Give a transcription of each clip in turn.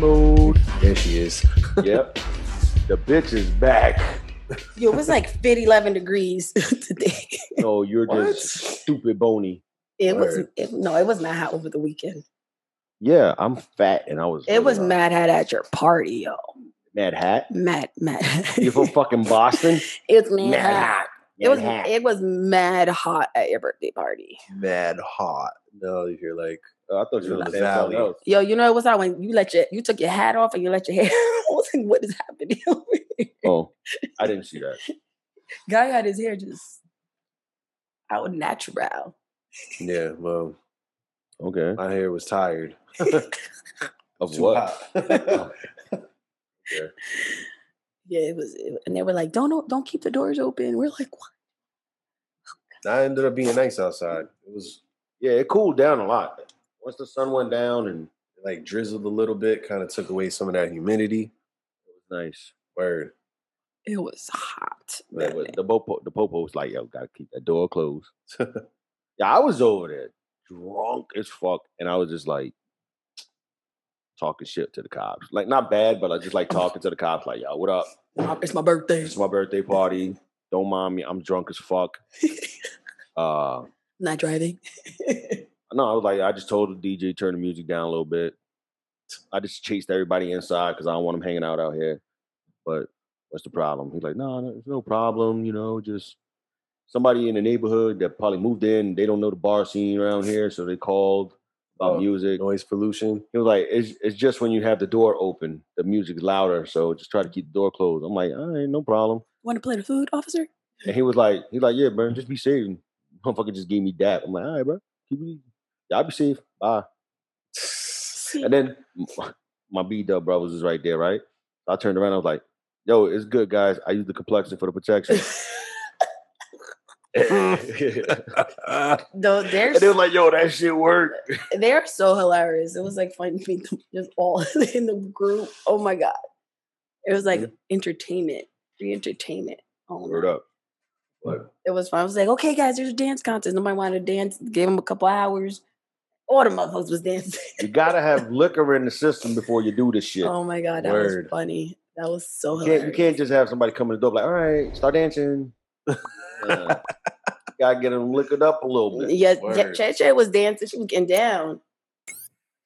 mode. There she is. Yep. the bitch is back. Yo, it was like 50, 11 degrees today. No, you're What? just stupid bony. It was it, no, it was not hot over the weekend. Yeah, I'm fat and I was. It was really mad hat at your party, yo. Mad hat. Mad, mad. You from fucking Boston? It's mad, Mad hot. hat. It was Mad it was mad hot at your birthday party. Mad hot. No, you're like, Oh, I thought you were the the valley. valley. Yo, you know it was how when you let your you took your hat off and you let your hair. I was like, what is happening? over here? Oh, I didn't see that. Guy had his hair just out natural. yeah, well, Okay. my hair was tired. Of Too what? hot. Oh. Yeah, it was, it- and they were like, "Don't don't keep the doors open." We're like, "What?" I ended up being nice outside. It was Yeah, it cooled down a lot. Once the sun went down and like drizzled a little bit, kind of took away some of that humidity. it was nice. Word. It was hot. Man. but the popo, the popo was like, "Yo, gotta keep that door closed." yeah, I was over there drunk as fuck, and I was just like talking shit to the cops. Like not bad, but I just like talking to the cops. Like, "Yo, what up? It's my birthday. It's my birthday party. Don't mind me. I'm drunk as fuck." Uh, Not driving. no, I was like, I just told the DJ turn the music down a little bit. I just chased everybody inside because I don't want them hanging out out here. But what's the problem? He's like, no, no, there's no problem. You know, just somebody in the neighborhood that probably moved in. They don't know the bar scene around here, so they called about Oh, music. Noise pollution. He was like, it's, it's just when you have the door open, the music's louder. So just try to keep the door closed. I'm like, all right, no problem. Want to play the food, officer? And he was like, he's like, yeah, bro, just be safe. And motherfucker just gave me that. I'm like, all right, bro, keep it easy. Y'all be safe. Bye. And then my B Dub brothers is right there, right? I turned around. I was like, "Yo, it's good, guys. I use the complexion for the protection." and No, they're they was like, "Yo, that shit worked." they're so hilarious. It was like fun to meet them just all in the group. Oh my god, it was like Yeah. entertainment, free entertainment. Oh, Word up. What? it was fun. I was like, okay, guys, there's a dance contest. Nobody wanted to dance. Gave them a couple hours. All the motherfuckers was dancing. You gotta have liquor in the system before you do this shit. oh my god, that was funny. That was so you can't you can't just have somebody come in the door like, "All right, start dancing." Uh, gotta get them liquored up a little bit. Yeah, yeah Word. Che Che was dancing. She was getting down.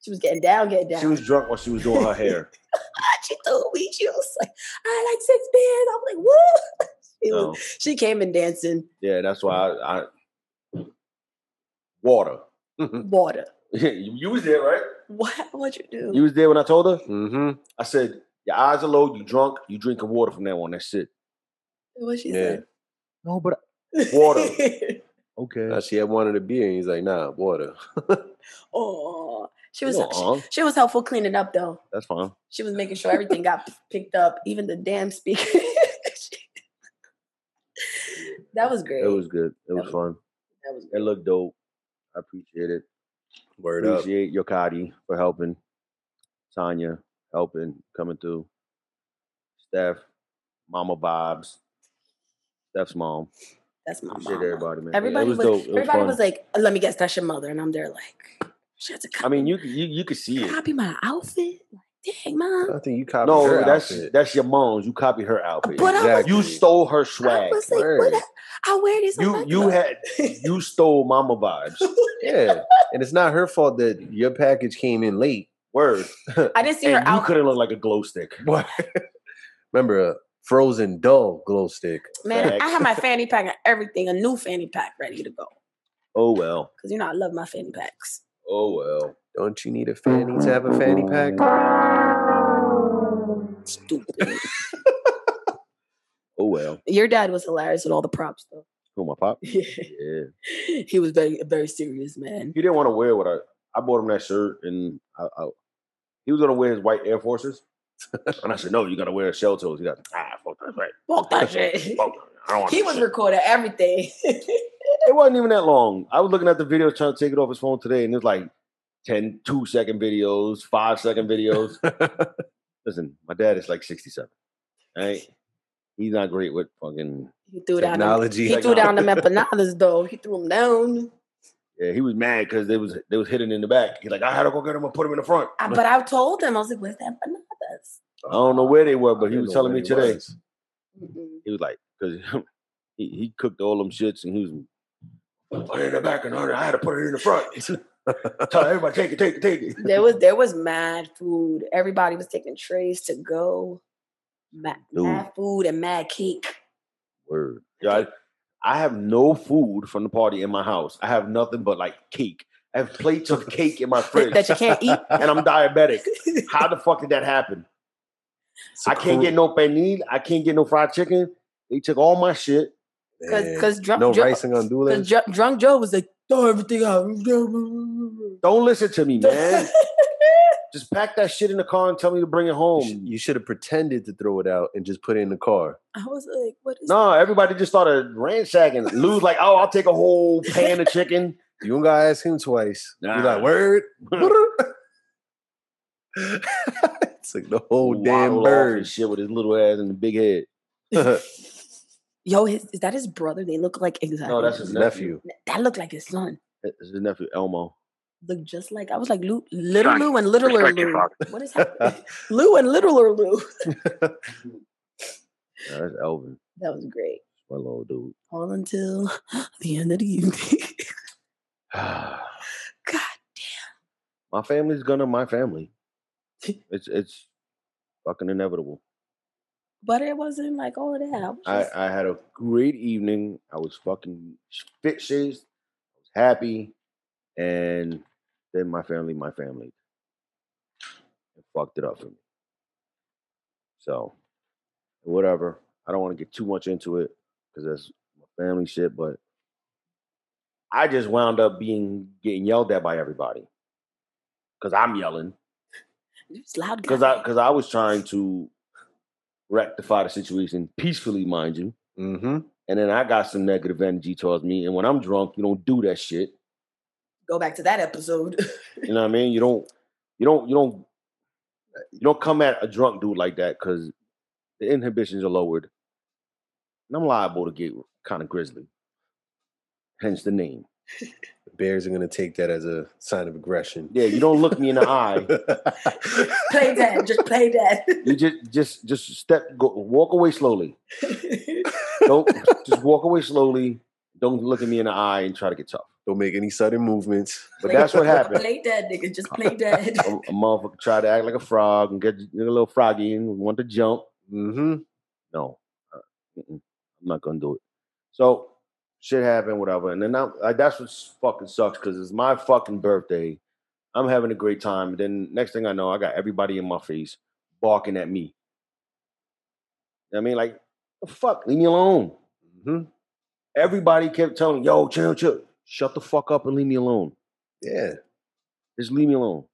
She was getting down, getting down. She was drunk while she was doing her hair. she told me she was like, I like six bands. I'm like, what? She, was- No. she came in dancing Yeah, that's why I, I water. water. you you was there, right? What? What'd you do? You was there when I told her. mm-hmm. I said, "Your eyes are low. You drunk. You drinking water from now on. That's it." what she Yeah. said? No, but Water. okay. Now she had wanted a beer, and he's like, "Nah, water." oh, she was No, she, she was helpful cleaning up though. that's fine. She was making sure everything got picked up, even the damn speaker. that was great. It was good. It That was was- fun. that was It looked dope. I appreciate it. Word up. Appreciate Yokati for helping. Tanya helping, coming through. Steph, Mama Bob's, Steph's mom. That's my Appreciate mama. everybody, man. Everybody it was, was, dope. It was was like, "Let me guess, that's your mother," and I'm there like, "She has to I mean, you could- you you could see it. copy my outfit." Dang, mom. I think you copied No, her that's outfit. that's your mom's. You copy her outfit. But I was- Exactly. You stole her I swag. was like, Word. what? I, I wear this. You my you had you stole Mama vibes. yeah, and it's not her fault that your package came in late. Word. I Word. didn't see her And you outfit. couldn't look like a glow stick. What? Remember a frozen dull glow stick? Man, I have my fanny pack and everything, a new fanny pack ready to go. Oh well. Because you know I love my fanny packs. Oh well. Don't you need a fanny to have a fanny pack? Stupid. Oh well. Your dad was hilarious with all the props though. Who my pop? Yeah. Yeah. He was very very serious, man. He didn't want to wear what I I bought him that shirt and I, I he was gonna wear his white Air Forces. and I said, No, you gotta wear a shell toes. He got ah fuck that right. Fuck that shit. Fuck, I don't want he was shit." recording everything. It wasn't even that long. I was looking at the videos trying to take it off his phone today, and it was like 10 two second videos, five second videos. Listen, my dad is like 67. Right? He's not great with fucking he threw down Technology. he threw down them empanadas though. He threw them down. Yeah, he was mad because they was they was hitting in the back. He's like, I had to go get him and put him in the front. I- but I told him I was like, "Where's that empanadas?" I don't know where they were, but he was telling me today. was. He was like, because he, he cooked all them shits and he was put it in the back and I had to put it in the front. Tell everybody take it, take it, take it. There was there was mad food. Everybody was taking trays to go. Mad, mad food and mad cake. Word. Yeah, I, I have no food from the party in my house. I have nothing but like cake. I have plates of cake in my fridge, that you can't eat. and I'm diabetic. How the fuck did that happen? It's a I can't cru- get no pernil. I can't get no fried chicken. They took all my shit. Because because drunk no Joe, rice and cause gandules. Dr- drunk Joe was like throw everything out. Don't listen to me, man. Just pack that shit in the car and tell me to bring it home. You should have pretended to throw it out and just put it in the car. I was like, what is No, everybody just started ransacking. Lou's like, oh, I'll take a whole pan of chicken. You don't gotta ask him twice. You Nah. like word. it's like the whole damn Waddle off bird. and shit with his little ass and the big head. Yo, his, is that his brother? They look like exactly. No, that's His his nephew. that looked like his son. It's his nephew Elmo. Looked just like I was like Lou, little Son, Lou and littler respect Lou. What is happening? Lou and littler Lou. Yeah, that's Elvin. That was great. My little dude. All until the end of the evening. God damn. my family's gonna my family. It's it's fucking inevitable. but it wasn't like all of that. I was I, I had a great evening. I was fucking fit shazed. I was happy. And then my family, my family. It fucked it up for me. So whatever. I don't want to get too much into it because that's my family shit, but I just wound up being getting yelled at by everybody. Cause I'm yelling. it's loud. Because. I because I was trying to rectify the situation peacefully, mind you. Mm-hmm. And then I got some negative energy towards me. And when I'm drunk, you don't do that shit. Go back to that episode. You know what I mean? You don't, you don't, you don't, you don't come at a drunk dude like that because the inhibitions are lowered. And I'm liable to get kind of grizzly. Hence the name. The Bears are gonna take that as a sign of aggression. Yeah, you don't look me in the eye. play dead. Just play dead. You just, just, just step, go, walk away slowly. Don't just walk away slowly. Don't look at me in the eye and try to get tough. Don't make any sudden movements. But that's what happened. Play dead, nigga. Just play dead. a, a motherfucker tried to act like a frog and get, get a little froggy and want to jump. Mm-hmm. No, uh, I'm not gonna do it. So shit happened, whatever. And then I, like, that's what fucking sucks because it's my fucking birthday. I'm having a great time. And then next thing I know, I got everybody in my face barking at me. You know I mean, like, the fuck, leave me alone. Mm-hmm. Everybody kept telling yo, chill, chill. Shut the fuck up and leave me alone. Yeah. Just leave me alone.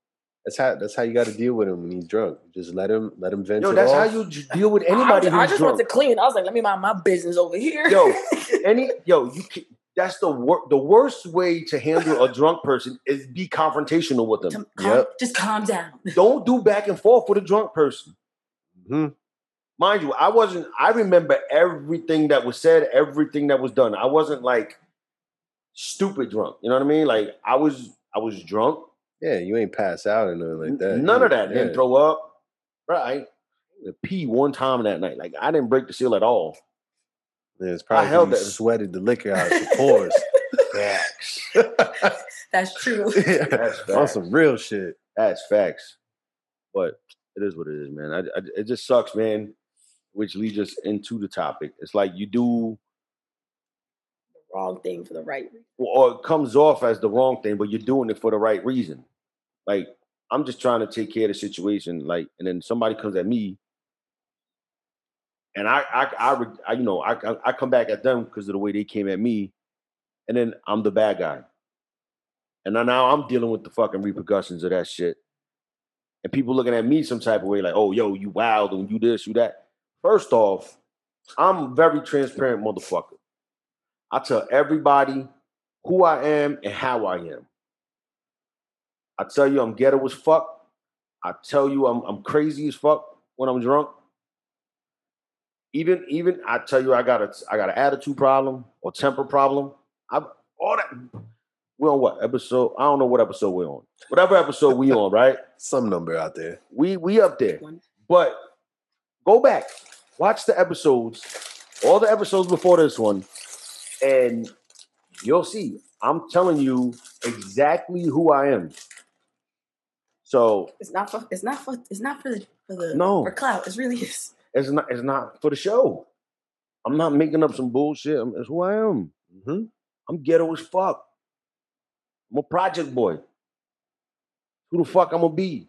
That's how that's how you gotta deal with him when he's drunk. Just let him let him vent Yo, it that's how you deal with I, anybody I who's just drunk. want to clean. I was like, let me mind my business over here. Yo, any yo, you can, that's the wor- the worst way to handle a drunk person is be confrontational with them. Tom- calm- Yep. Just calm down. Don't do back and forth with a drunk person. hmm Mind you, I wasn't. I remember everything that was said, everything that was done. I wasn't like stupid drunk. You know what I mean? Like I was. I was drunk. Yeah, you ain't pass out or nothing like that. None You- of that. Didn't throw up. Right. I pee one time that night. Like I didn't break the seal at all. Yeah, it's probably held held that- sweated the liquor out your pores. Facts. That's true. Yeah, That's On some real shit. That's facts. But it is what it is, man. I, I, it just sucks, man. Which leads us into the topic. It's like you do, Wrong thing for the right reason. or it comes off as the wrong thing, but you're doing it for the right reason. Like I'm just trying to take care of the situation. Like, and then somebody comes at me, and I, I, I, I you know, I, I, come back at them because of the way they came at me, and then I'm the bad guy. And now I'm dealing with the fucking repercussions of that shit. And people looking at me some type of way, like, oh, yo, you wild and you this, you that. First off, I'm very transparent motherfucker. I tell everybody who I am and how I am. I tell you I'm ghetto as fuck. I tell you I'm I'm crazy as fuck when I'm drunk. Even even I tell you I got a I got an attitude problem or temper problem. I all that we on what episode? I don't know what episode we're on. Whatever episode we on, right? Some number out there. We we up there. But go back, watch the episodes, all the episodes before this one, and you'll see. I'm telling you exactly who I am. So It's not for. It's not for. It's not for the. For the No. For clout. It's really is. it's not it's not for the show. I'm not making up some bullshit. I'm- It's who I am. hmm I'm ghetto as fuck. I'm a project boy. Who the fuck I'm gonna be?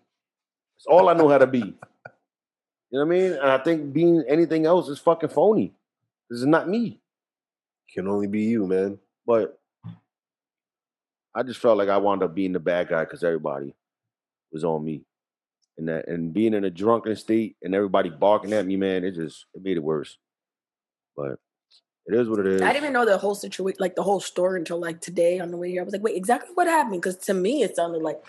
It's all I know how to be. You know what I mean? And I think being anything else is fucking phony. This is not me. Can only be you, man. But I just felt like I wound up being the bad guy because everybody was on me. And that and being in a drunken state and everybody barking at me, man, it just it made it worse. But it is what it is. I didn't even know the whole situation, like the whole story, until like today on the way here. I was like, wait, exactly what happened? Because to me, it sounded like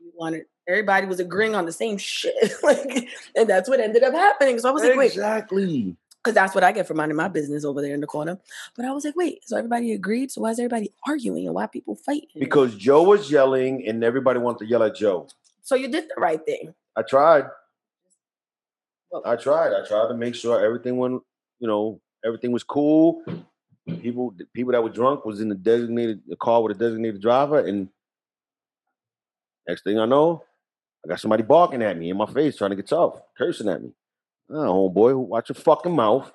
you wanted everybody was agreeing on the same shit, like, and that's what ended up happening. So I was like, wait, exactly. Because that's what I get for minding my business over there in the corner. But I was like, wait, so everybody agreed. So why is everybody arguing and why people fighting? Because Joe was yelling and everybody wanted to yell at Joe. so you did the right thing. I tried. Well- I tried. I tried to make sure everything went, you know, everything was cool. People the people that were drunk was in the designated the car with a designated driver. And next thing I know, I got somebody barking at me in my face, trying to get tough, cursing at me. Oh, homeboy, watch your fucking mouth.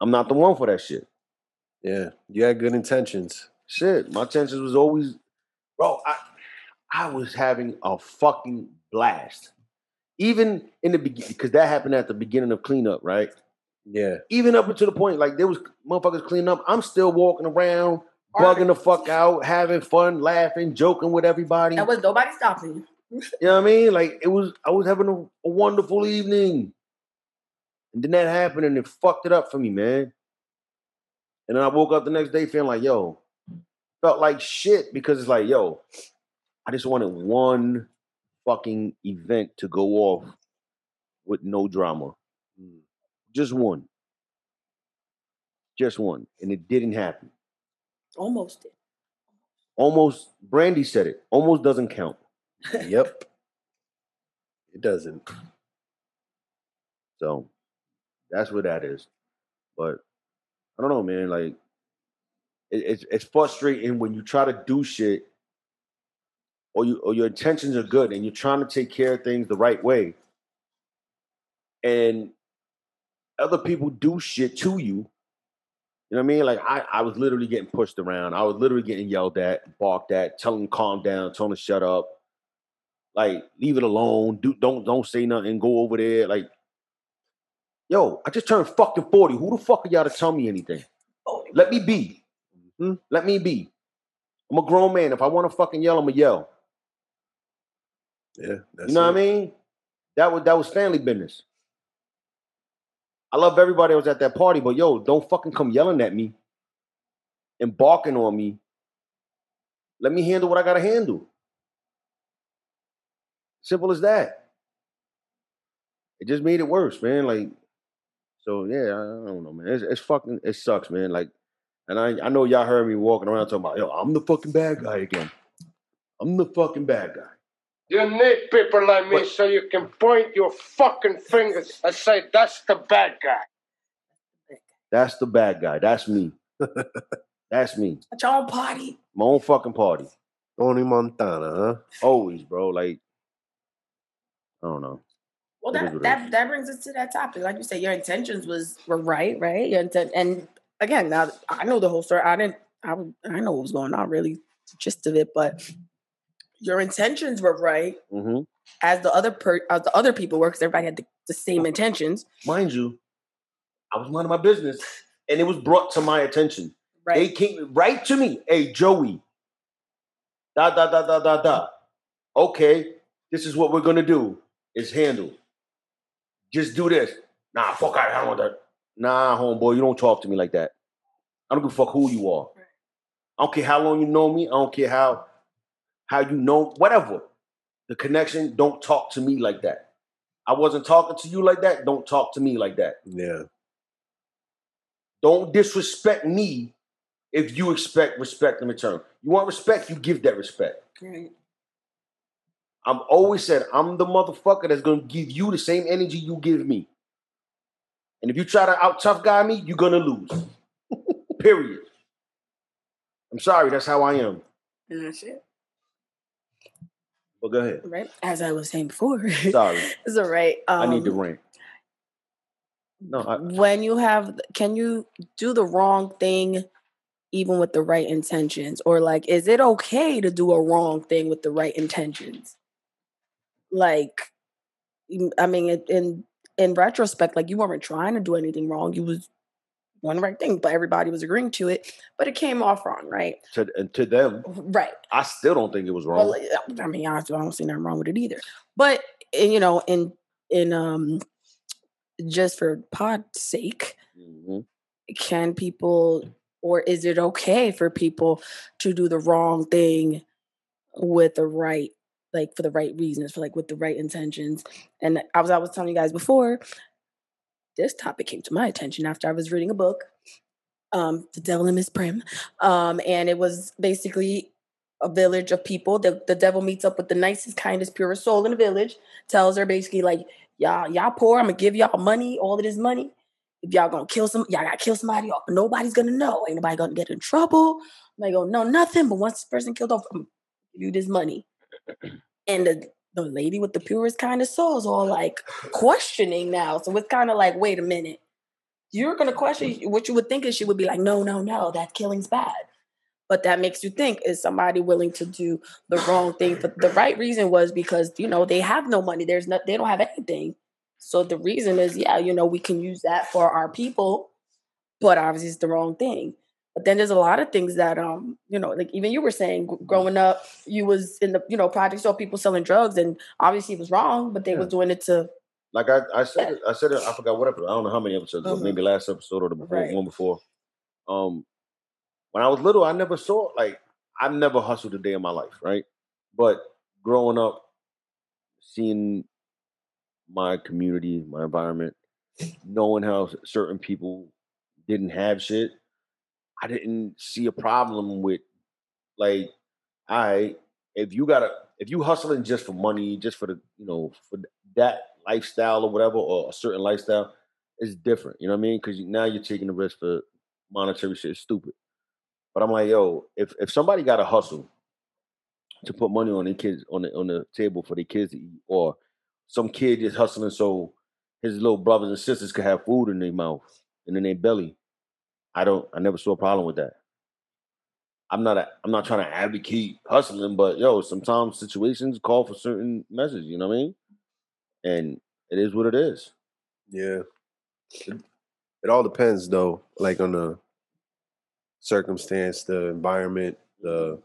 I'm not the one for that shit. Yeah, you had good intentions. Shit, my intentions was always, bro. I I was having a fucking blast, even in the beginning, because that happened at the beginning of cleanup, right? Yeah, Even up until the point, like there was motherfuckers cleaning up. I'm still walking around, bugging the fuck out, having fun, laughing, joking with everybody. That was nobody stopping you. You know what I mean? Like it was, I was having a, a wonderful evening, and then that happened, and it fucked it up for me, man. And then I woke up the next day feeling like, yo, felt like shit because it's like, yo, I just wanted one fucking event to go off with no drama, Mm. just one, just one, and it didn't happen. Almost did. Almost, Brandy said it. Almost doesn't count. yep. It doesn't. So that's what that is. But I don't know, man. Like it, it's it's frustrating when you try to do shit or you or your intentions are good and you're trying to take care of things the right way. And other people do shit to you. You know what I mean? Like I, I was literally getting pushed around. I was literally getting yelled at, barked at, telling calm down, telling shut up. Like, leave it alone. Do don't don't say nothing. Go over there. Like, Yo, I just turned fucking 40. Who the fuck are y'all to tell me anything? Let me be. Mhm. Let me be. I'm a grown man. If I want to fucking yell, I'm gonna yell. Yeah, that's you know what I mean? That was that was family business. I love everybody that was at that party, but yo, don't fucking come yelling at me and barking on me. Let me handle what I gotta handle. Simple as that. It just made it worse, man. Like, so yeah, I don't know, man. It's, it's fucking, it sucks, man. Like, and I, I know y'all heard me walking around talking about, yo, I'm the fucking bad guy again. I'm the fucking bad guy. You need people like me What? so you can point your fucking fingers and say, that's the bad guy. That's the bad guy. That's me. That's me. At your own party. My own fucking party. Tony Montana, huh? Always, bro. Like, I don't know. Well, that, that that brings us to that topic. Like you said, your intentions was were right, right? Your intent, and again, now I know the whole story. I didn't. I I know what was going on, really, the gist of it. But your intentions were right, hmm as the other per as the other people were, because everybody had the, the same intentions, Mind you, I was minding my business, and it was brought to my attention. They right? came right to me. Hey, Joey. Da da da da da da. Okay, this is what we're gonna do. Is handled. Just do this. Nah, fuck out. I don't want that. Nah, homeboy, you don't talk to me like that. I don't give a fuck who you are. I don't care how long you know me. I don't care how how you know whatever. The connection. Don't talk to me like that. I wasn't talking to you like that. Don't talk to me like that. Yeah. Don't disrespect me if you expect respect in return. You want respect, you give that respect. Right. I'm always said I'm the motherfucker that's gonna give you the same energy you give me. And if you try to out tough guy me, you're gonna lose. Period. I'm sorry, that's how I am. And that's it. But go ahead. Right. As I was saying before. Sorry. it's all right. Um, I need to rant. No, I, when you have can you do the wrong thing even with the right intentions or like is it okay to do a wrong thing with the right intentions like i mean in in retrospect like you weren't trying to do anything wrong you was one right thing but everybody was agreeing to it but it came off wrong right to, and to them, right I still don't think it was wrong. well, I mean, honestly, I don't see nothing wrong with it either. But you know, in in um, just for pod's sake, Mhm. can people or is it okay for people to do the wrong thing with the right like for the right reasons for like with the right intentions and i was i was telling you guys before this topic came to my attention after i was reading a book um the devil and miss Prym um and it was basically a village of people the, the devil meets up with the nicest kindest purest soul in the village tells her basically like y'all y'all poor i'm gonna give y'all money all of this money if y'all gonna kill some, y'all gotta kill somebody off. Nobody's gonna know. Ain't nobody gonna get in trouble. Nobody gonna know nothing. But once this person killed off, I'm gonna give you this money. And the, the lady with the purest kind of soul is all like questioning now. So it's kind of like, wait a minute. You're gonna question mm. what you would think is she would be like, no, no, no, that killing's bad. But that makes you think, is somebody willing to do the wrong thing? But the right reason was because, you know, they have no money. There's no, they don't have anything. So the reason is, yeah, you know, we can use that for our people, but obviously it's the wrong thing. But then there's a lot of things that, um, you know, like even you were saying, gr- growing up, you was in the, you know, project saw people selling drugs, and obviously it was wrong, but they was doing it to, Like I, I said, it, I said it. I forgot what episode. I don't know how many episodes, Mhm. maybe last episode or the before, Right. one before. Um, when I was little, I never saw like I never hustled a day in my life, right? But growing up, seeing my community, my environment, knowing how certain people didn't have shit, I didn't see a problem with like, I if you gotta if you hustling just for money, just for the you know for that lifestyle or whatever or a certain lifestyle, it's different. You know what I mean? Because now you're taking the risk for monetary shit. It's stupid. But I'm like, yo, if if somebody got to hustle to put money on their kids on the on the table for their kids to eat, or some kid is hustling so his little brothers and sisters could have food in their mouth and in their belly, I don't. I never saw a problem with that. I'm not. A, I'm not trying to advocate hustling, but yo, sometimes situations call for certain measures. You know what I mean? And it is what it is. Yeah. It, it all depends though, like on the circumstance, the environment, the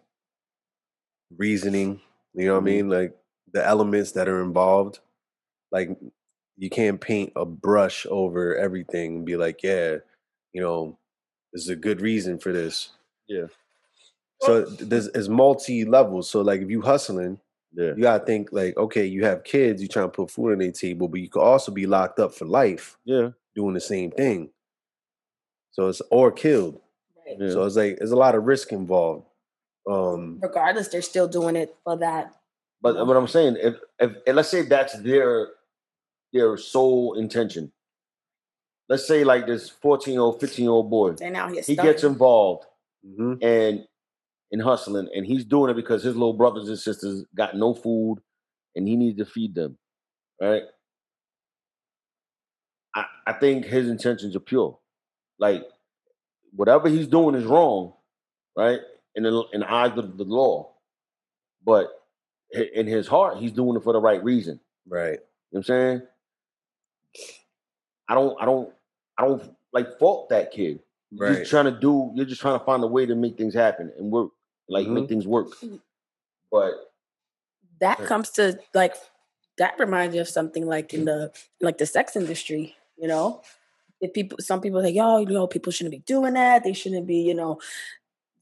reasoning, you know what. I mm-hmm. mean? Like the elements that are involved. Like you can't paint a brush over everything and be like, yeah, you know, there's a good reason for this. Yeah. So there's it's multi levels. So like if you hustling, Yeah. you gotta think like, okay, you have kids, you trying to put food on their table, but you could also be locked up for life Yeah. doing the same thing. So it's or killed. right. Yeah. So it's like there's a lot of risk involved. Um regardless, they're still doing it for that. But what I'm saying, if, if and let's say that's their their sole intention. Let's say like this 14 year old, 15 year old boy, They're now here. he gets involved mhm. and in hustling, and he's doing it because his little brothers and sisters got no food, and he needs to feed them, right? I, I think his intentions are pure. Like whatever he's doing is wrong, right? In the in the eyes of the law, but in his heart, he's doing it for the right reason. right. You know what I'm saying? I don't, I don't, I don't like fault that kid. You're Right. just trying to do. You're just trying to find a way to make things happen and work, like make mm-hmm. things work. But that Right. comes to like that reminds me of something like in the like the sex industry you know if people some people think oh you know people shouldn't be doing that they shouldn't be you know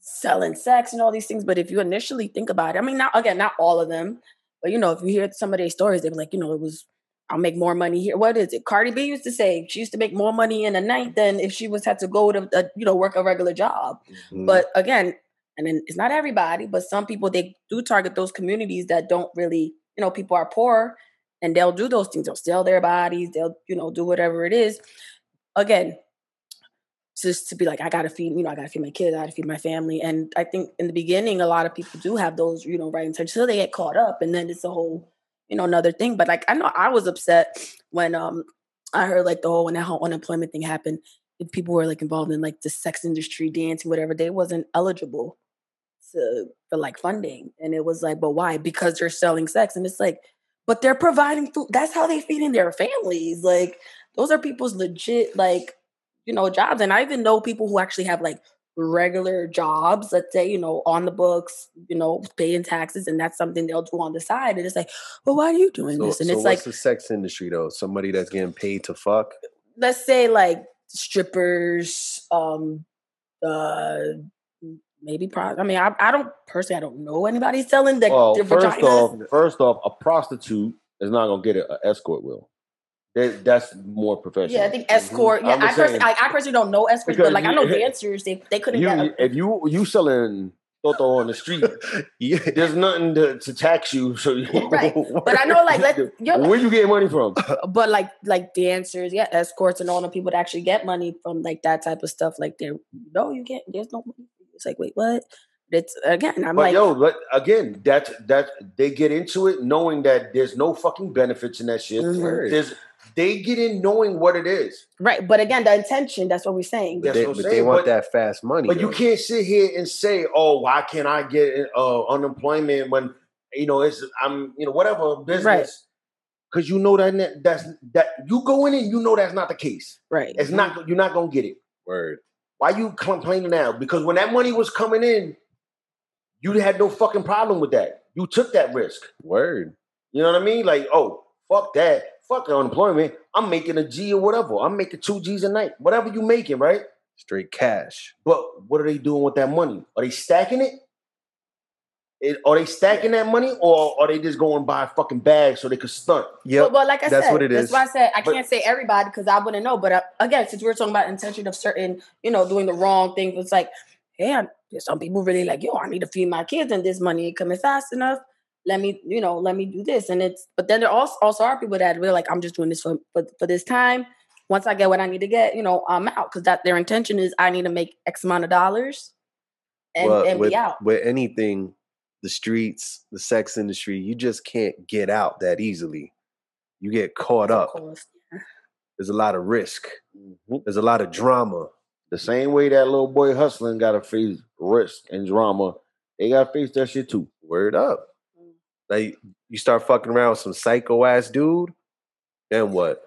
selling sex and all these things but if you initially think about it i mean not again not all of them but you know if you hear some of their stories they're like you know it was I'll make more money here. What is it? Cardi B used to say she used to make more money in a night than if she was had to go to uh, you know work a regular job. Mhm. But again, and then it's not everybody, but some people they do target those communities that don't really, you know, people are poor and they'll do those things. They'll sell their bodies, they'll, you know, do whatever it is. Again, just to be like, I gotta feed, you know, I gotta feed my kids, I gotta feed my family. And I think in the beginning, a lot of people do have those, you know, right intentions until they get caught up and then it's a whole, you know, another thing. But like I know I was upset when um I heard like the whole when that whole unemployment thing happened. If people were like involved in like the sex industry, dancing, whatever, they wasn't eligible to for like funding. And it was like, but why? Because they're selling sex. And it's like, but they're providing food. That's how they feeding their families. Like those are people's legit like, you know, jobs. And I even know people who actually have like regular jobs, let's say, you know, on the books, you know, paying taxes, and that's something they'll do on the side. And it's like, well, why are you doing So, this? And so it's like, the sex industry though? Somebody that's getting paid to fuck. let's say like strippers, um, uh, maybe pro- I mean, I, I don't personally, I don't know anybody selling their, Well, first vaginas. off, first off, a prostitute is not gonna get it. An escort will. That, that's more professional. yeah, I think escort. Yeah, I'm I, just pers- I, I personally don't know escorts, but like I know dancers, they they couldn't You. A, if you you selling toto on the street, yeah. there's nothing to, to tax you. So you, Right. but I know, like, let you're, where you get money from? but like like dancers, yeah, escorts and all the people that actually get money from like that type of stuff. Like they're no, you can't. There's no money. It's like wait, what? It's again. I'm But like, yo, but again, that's that they get into it knowing that there's no fucking benefits in that shit. Mhm. There's they get in knowing what it is. right. But again, the intention. That's what we're saying. But they, what I'm they want but- that fast money. But you can't sit here and say, "Oh, why can't I get uh, unemployment when you know it's I'm you know whatever business." Because you know that that's that you go in and you know that's not the case. Right. It's not you're not gonna get it. Word. Why you complaining now? Because when that money was coming in, you had no fucking problem with that. You took that risk. Word. You know what I mean? Like, oh, fuck that. Fuck unemployment. I'm making a G or whatever. I'm making two G's a night. Whatever you making, right? Straight cash. But what are they doing with that money? Are they stacking it? It- are they stacking that money, or are they just going buy fucking bags so they could stunt? Yeah, But, but like I that's said, what it that's is. why I said I But- can't say everybody because I wouldn't know. But uh, again, since we're talking about intention of certain, you know, doing the wrong thing, it's like, hey, some people really like, yo, I need to feed my kids, and this money ain't coming fast enough. Let me, you know, let me do this, and it's. But then there also also are people that we're like, I'm just doing this for for, for this time. Once I get what I need to get, you know, I'm out because that their intention is I need to make X amount of dollars, and, But and with, be out. with anything, the streets, the sex industry, you just can't get out that easily. You get caught Of up. course. There's a lot of risk. Mhm. There's a lot of drama. The same way that little boy hustling got to face risk and drama, they got to face that shit too. Word up. Like you start fucking around with some psycho ass dude, then what?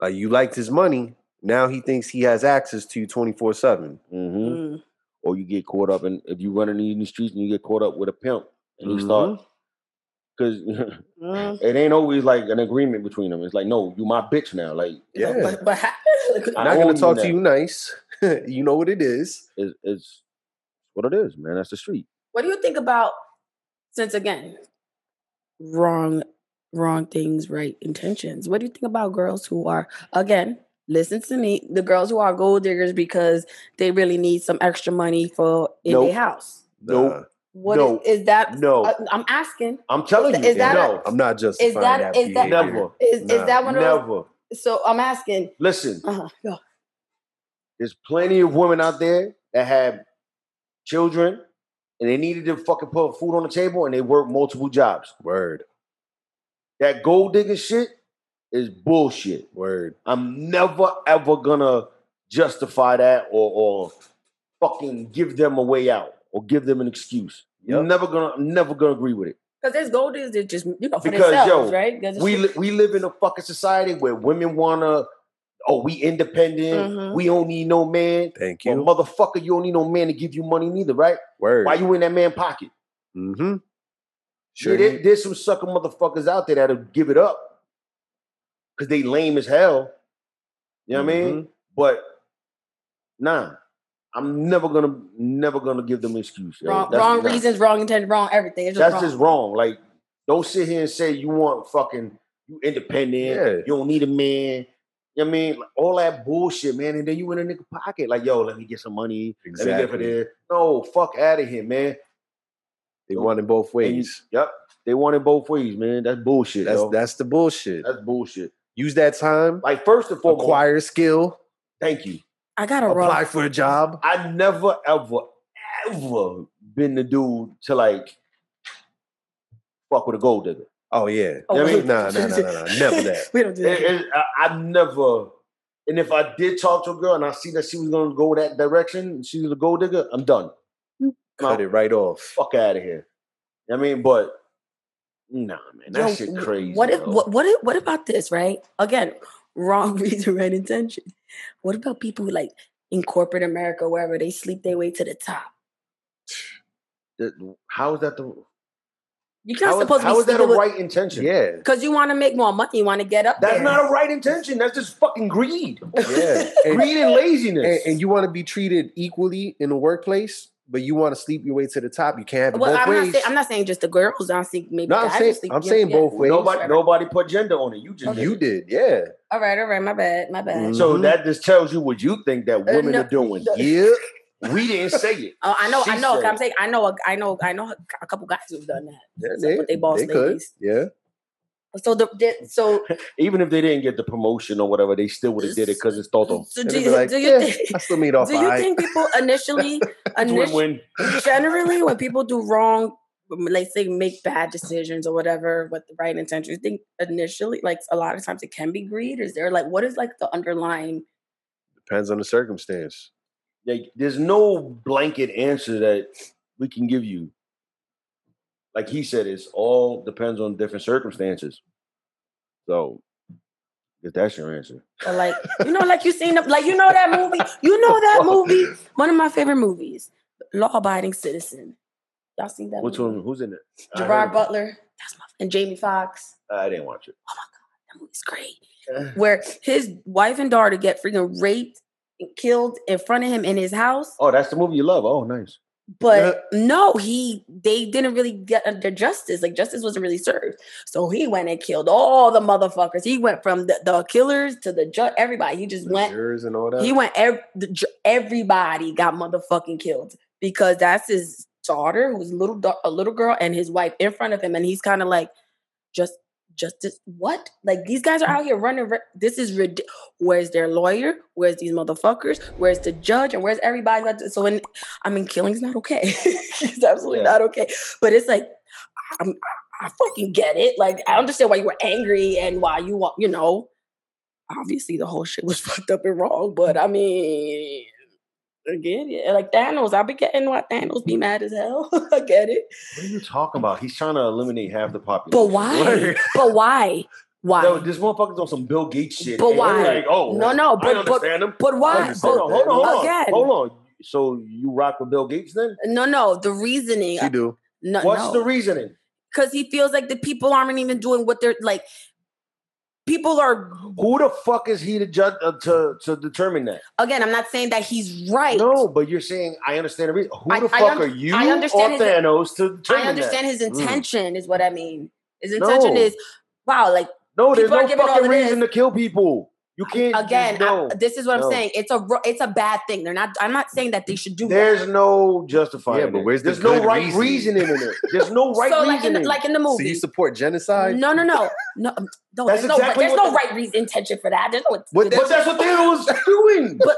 Like you liked his money. Now he thinks he has access to you 24 7. hmm Mm. Or you get caught up in if you run in the streets and you get caught up with a pimp and you Mhm. start because Mm. it ain't always like an agreement between them. It's like, no, you my bitch now. Like Yeah. But, but how- I Not gonna you talk to you nice. you know what it is. it's, it's what it is, man. That's the street. what do you think about since again wrong wrong things right intentions what do you think about girls who are again listen to me the girls who are gold diggers because they really need some extra money for in Nope. their house Nope. What No. is, is that No. uh, i'm asking I'm telling Is you, that no, I'm not justifying that- that, is that- never, is, Nah, is that one of those never. so i'm asking Listen, uh-huh yeah. there's plenty of women out there that have children and they needed to fucking put food on the table and they worked multiple jobs. Word. That gold digging shit is bullshit. Word. I'm never ever gonna justify that or or fucking give them a way out or give them an excuse. Yep. I'm never gonna I'm never gonna agree with it. because there's gold diggers that just you know for Because, themselves yo, right We li- we live in a fucking society where women wanna oh we independent, Mhm. we don't need no man. Thank Well, you. motherfucker, you don't need no man to give you money neither, right? Word. Why you in that man pocket? mm-hmm. Sure, Sure. there- there's some sucker motherfuckers out there that'll give it up because they lame as hell. You know what I Mm-hmm. mean? But nah, I'm never gonna never gonna give them an excuse. wrong, That's wrong not- reasons wrong intent wrong everything it's just That's wrong. just wrong. Like, Don't sit here and say you want fucking you independent. Yeah. You don't need a man. You know what I mean? Like, all that bullshit, man. And then you in a nigga pocket. Like, yo, let me get some money. Let me get for this. No, fuck out of here, man. They want it both And you- ways. yep. They want it both ways, man. That's bullshit. That's yo. that's the bullshit. That's bullshit. Use that time, Like, first and foremost, acquire skill, thank you. I gotta apply rough. for a job. I never, ever, ever been the dude to like fuck with a gold digger. Oh yeah. Oh, You know what I mean? Nah, nah, nah, nah, nah. Never that. we don't do that. It- it- I, I never, and if I did talk to a girl and I see that she was gonna go that direction, she was a gold digger, I'm done. Cut it right off. Fuck out of here. You know what I mean, but nah, man, that Yo, shit crazy. What if what what if, what about this, right? Again, wrong reason, right intention. What about people who like in corporate America, wherever they sleep their way to the top? How is that the? You're not How is, supposed how to is be that a sleeping right intention? Yeah. because you want to make more money. You want to get up That's there. not a right intention. That's just fucking greed. Yeah. And, greed and laziness. and, and you want to be treated equally in the workplace, but you want to sleep your way to the top. You can't have it well, both I'm ways. not, saying, I'm not saying just the girls. I'm saying maybe No, I'm guys saying- sleep, I'm saying yeah. both ways. nobody, nobody put gender on it. You just you did. did, yeah. All right, all right. My bad. My bad. Mm. So that just tells you what you think that Uh, women no, are doing. no. Yeah, we didn't say it. Oh, I know, I know. I'm saying, I know, a- I know, I know a couple guys who've done that. Yeah, So, they, but they boss they could. ladies. Yeah. So the, the so Even if they didn't get the promotion or whatever, they still would have did it because it's Toto. so do you, like, do you yeah, think I still made off do you think people initially initially generally when people do wrong like say make bad decisions or whatever with the right intention you think initially like a lot of times it can be greed is there like what is like the underlying Depends on the circumstance. Like, there's no blanket answer that we can give you. Like he said, it's all depends on different circumstances. So, if that's your answer, or like you know like you seen like you know that movie you know that movie one of my favorite movies law abiding citizen y'all seen that which movie? one? Who's in it? Gerard of it. butler that's my and jamie Foxx. I didn't watch it. Oh my god, that movie's great where his wife and daughter get freaking raped killed in front of him in his house Oh, that's the movie you love. Oh, nice. But no, he they didn't really get under justice. Like justice wasn't really served. So he went and killed all the motherfuckers. He went from the, the killers to the judge, everybody. He just The went. jurors and all that. He went. Ev- the, everybody got motherfucking killed because that's his daughter, who's a little a little girl, and his wife in front of him, and he's kind of like, just justice. What? Like these guys are out here running. This is ridiculous. Where's their lawyer? Where's these motherfuckers? Where's the judge? And where's everybody? That- So, in, I mean, killing's not okay. it's absolutely Yeah. not okay. But it's like, I'm, I fucking get it. Like, I understand why you were angry and why you want, you know. Obviously, the whole shit was fucked up and wrong. But I mean, I get it. Like Thanos, I be getting why Thanos be mad as hell. I get it. What are you talking about? He's trying to eliminate half the population. But why? but why? Why? Yo, this motherfucker's on some Bill Gates shit. But why? Like, oh, No, no, I but- but- understand him. but why? Hold on, hold on, hold on, Again. hold on. So you rock with Bill Gates then? No, no. The reasoning. She do. No, What's no. the reasoning? because he feels like the people aren't even doing what they're like. People are Who the fuck is he to judge uh, to to determine that? again. I'm not saying that he's right. No, but you're saying I understand the reason. Who I- the fuck un- are you I understand or his- Thanos to determine I understand that? his intention is what I mean. His intention No. is wow, like No, there's people are no giving all fucking reason to kill people. You can't again. No, I- this is what no. I'm saying. It's a it's a bad thing. They're not. I'm not saying that they should do there's that. no justifying. Yeah, but it. where's the there's no right reasoning? reasoning in it. There's no right so like in reasoning. the, like in the So movie. you support genocide? no, no, no, no, um, no. That's There's no, exactly there's no the- right reason intention for that. There's no. What but that's what Thanos was doing. But-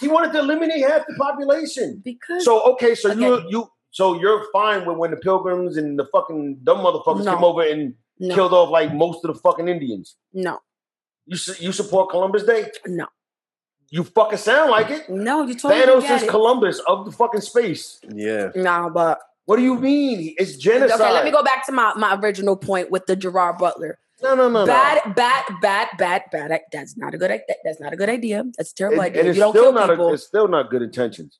he wanted to eliminate half the population. because So okay, so you Okay. you so you're fine with when the pilgrims and the fucking dumb motherfuckers No. came over and no, killed off like most of the fucking Indians. no, You su- you support Columbus Day? no, You fucking sound like it. no. You totally Thanos get is it. Columbus of the fucking space. Yeah. Nah, but What do you mean? It's genocide. okay. Let me go back to my my original point with the Gerard Butler. No, no, no, no. bad, bad, bad, bad, bad. That's not a good. That's not a good idea. That's a terrible And, idea. and You it's don't still kill not. people. A, it's still not good intentions.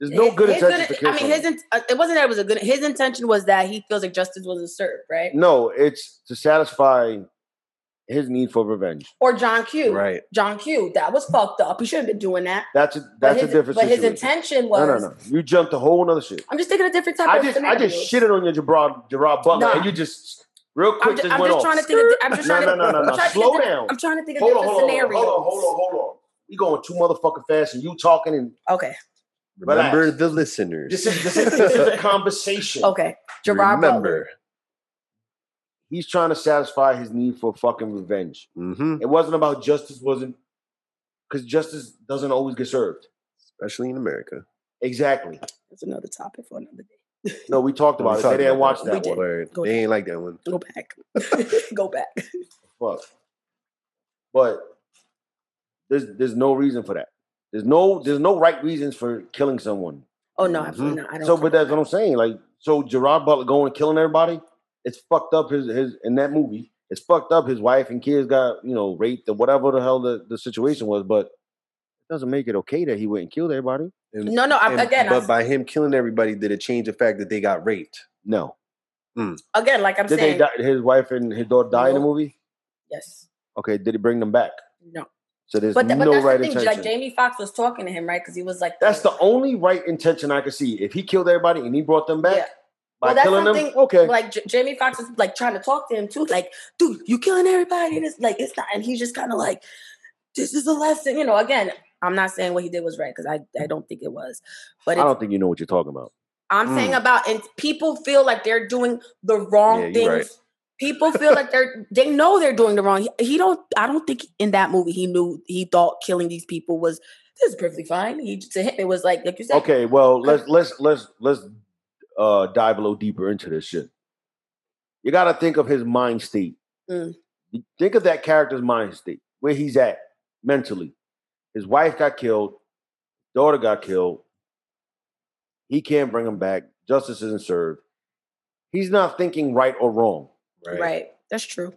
There's no good His intentions to kill I mean, someone. his int- uh, it wasn't that it was a good. His intention was that he feels like justice wasn't served, right? No, it's to satisfy his need for revenge. Or John Q. Right. John Q. That was fucked up. He shouldn't have been doing that. That's a that's his, a different But his intention was. no, no, no. You jumped a whole nother shit. I'm just thinking a different type I of just I just scenarios. shitted on your Gerard Gerard Butler, Nah. and you just real quick I'm, ju- just I'm went just off. trying to think. Of, I'm just No, trying no, to. no, no, I'm no. Slow down. I'm trying to think of Hold on, different hold on, scenarios. hold on, hold on, hold on. You going too motherfucking fast, and you talking, and Okay. Remember Relax. the listeners. this is this is, this is a conversation. Okay. Gerard Butler. Remember. He's trying to satisfy his need for fucking revenge. hmm It wasn't about justice, wasn't because justice doesn't always get served. Especially in America. Exactly. That's another topic for another day. No, we talked We about it. talked They didn't watch that. that We did. one. They ain't like that one. Go back. Go back. Fuck. But there's there's no reason for that. There's no there's no right reasons for killing someone. Oh no, absolutely mm-hmm. not. I don't. So, but that's what I'm saying. Like, so Gerard Butler going and killing everybody. It's fucked up. His his in that movie. It's fucked up. His wife and kids got you know raped or whatever the hell the, the situation was. But it doesn't make it okay that he went and killed everybody. And- No, no. I'm, and- again, but I, by him killing everybody, did it change the fact that they got raped? No. Mm. again, like I'm Did saying, die, his wife and his daughter die in the movie? yes, Okay. Did he bring them back? no. So there's But, th- but no that's right the thing. intention. Like Jamie Foxx was talking to him, right? Because he was like, That's the only right intention I could see. If he killed everybody and he brought them back Yeah. by Well, that's killing them, okay. like J- Jamie Foxx is like trying to talk to him too. Like, dude, you killing everybody. And it's like it's not. And he's just kind of like, this is a lesson. You know. Again, I'm not saying what he did was right because I I don't think it was, but I don't think you know what you're talking about. I'm Mm. saying about and people feel like they're doing the wrong Yeah, things. right. People feel like they're they know they're doing the wrong. He, he don't. I don't think in that movie he knew he thought killing these people was this is perfectly fine. He to him it was like like you said. Okay, well let's let's let's let's uh dive a little deeper into this shit. You got to think of his mind state. Mm. Think of that character's mind state, where he's at mentally. His wife got killed, daughter got killed. He can't bring him back. Justice isn't served. He's not thinking right or wrong. Right. That's true.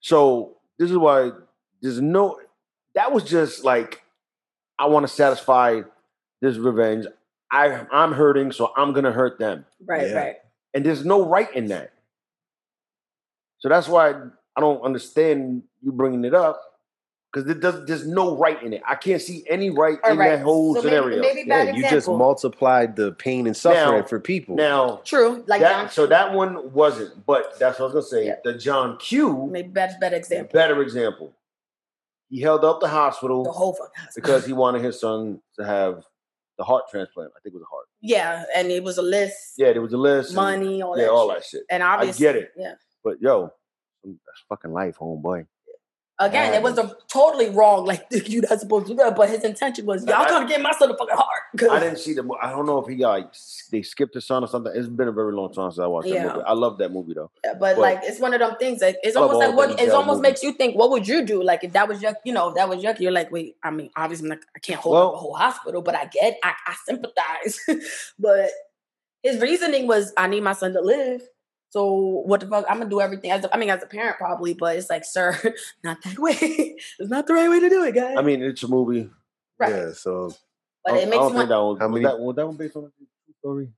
So this is why there's no. That was just like, I want to satisfy this revenge. I I'm hurting, so I'm gonna hurt them, Right. Yeah. Right. and there's no right in that. So that's why I don't understand you bringing it up because it does. There's no right in it. I can't see any right All in right. that whole So scenario. maybe Yeah, bad you just multiplied the pain and suffering Now- for people. now, True. Like that, John so that one wasn't, but that's what I was gonna say. Yeah. The John Q, maybe better better example. better example. He held up the hospital. The whole fucking house. because he wanted his son to have the heart transplant. I think it was a heart. yeah, and it was a list, Yeah, there was a list. and- money, all yeah, that. all shit. that shit. And obviously, I get it. Yeah. But yo, that's fucking life, homeboy. Again, it was a totally wrong. Like you're not supposed to do that, but his intention was, y'all gonna get my son a fucking heart. I didn't see the. I don't know if he got like they skipped his son or something. It's been a very long time since I watched Yeah. that movie. I love that movie though. Yeah, but But- like it's one of them things. Like it's almost like what it almost movies. makes you think. What would you do? Like if that was your, you know, if that was your, you're like, wait. I mean, obviously, I'm not, I can't hold up Well- a whole hospital, but I get, I, I sympathize. but his reasoning was, I need my son to live. So what the fuck? I'm gonna do everything. As a, I mean, as a parent, probably, but it's like, sir, not that way. it's not the right way to do it, guys. I mean, it's a movie. right? Yeah, so But I it don't, I makes don't think that one. How was many- That, was that one based on a true story?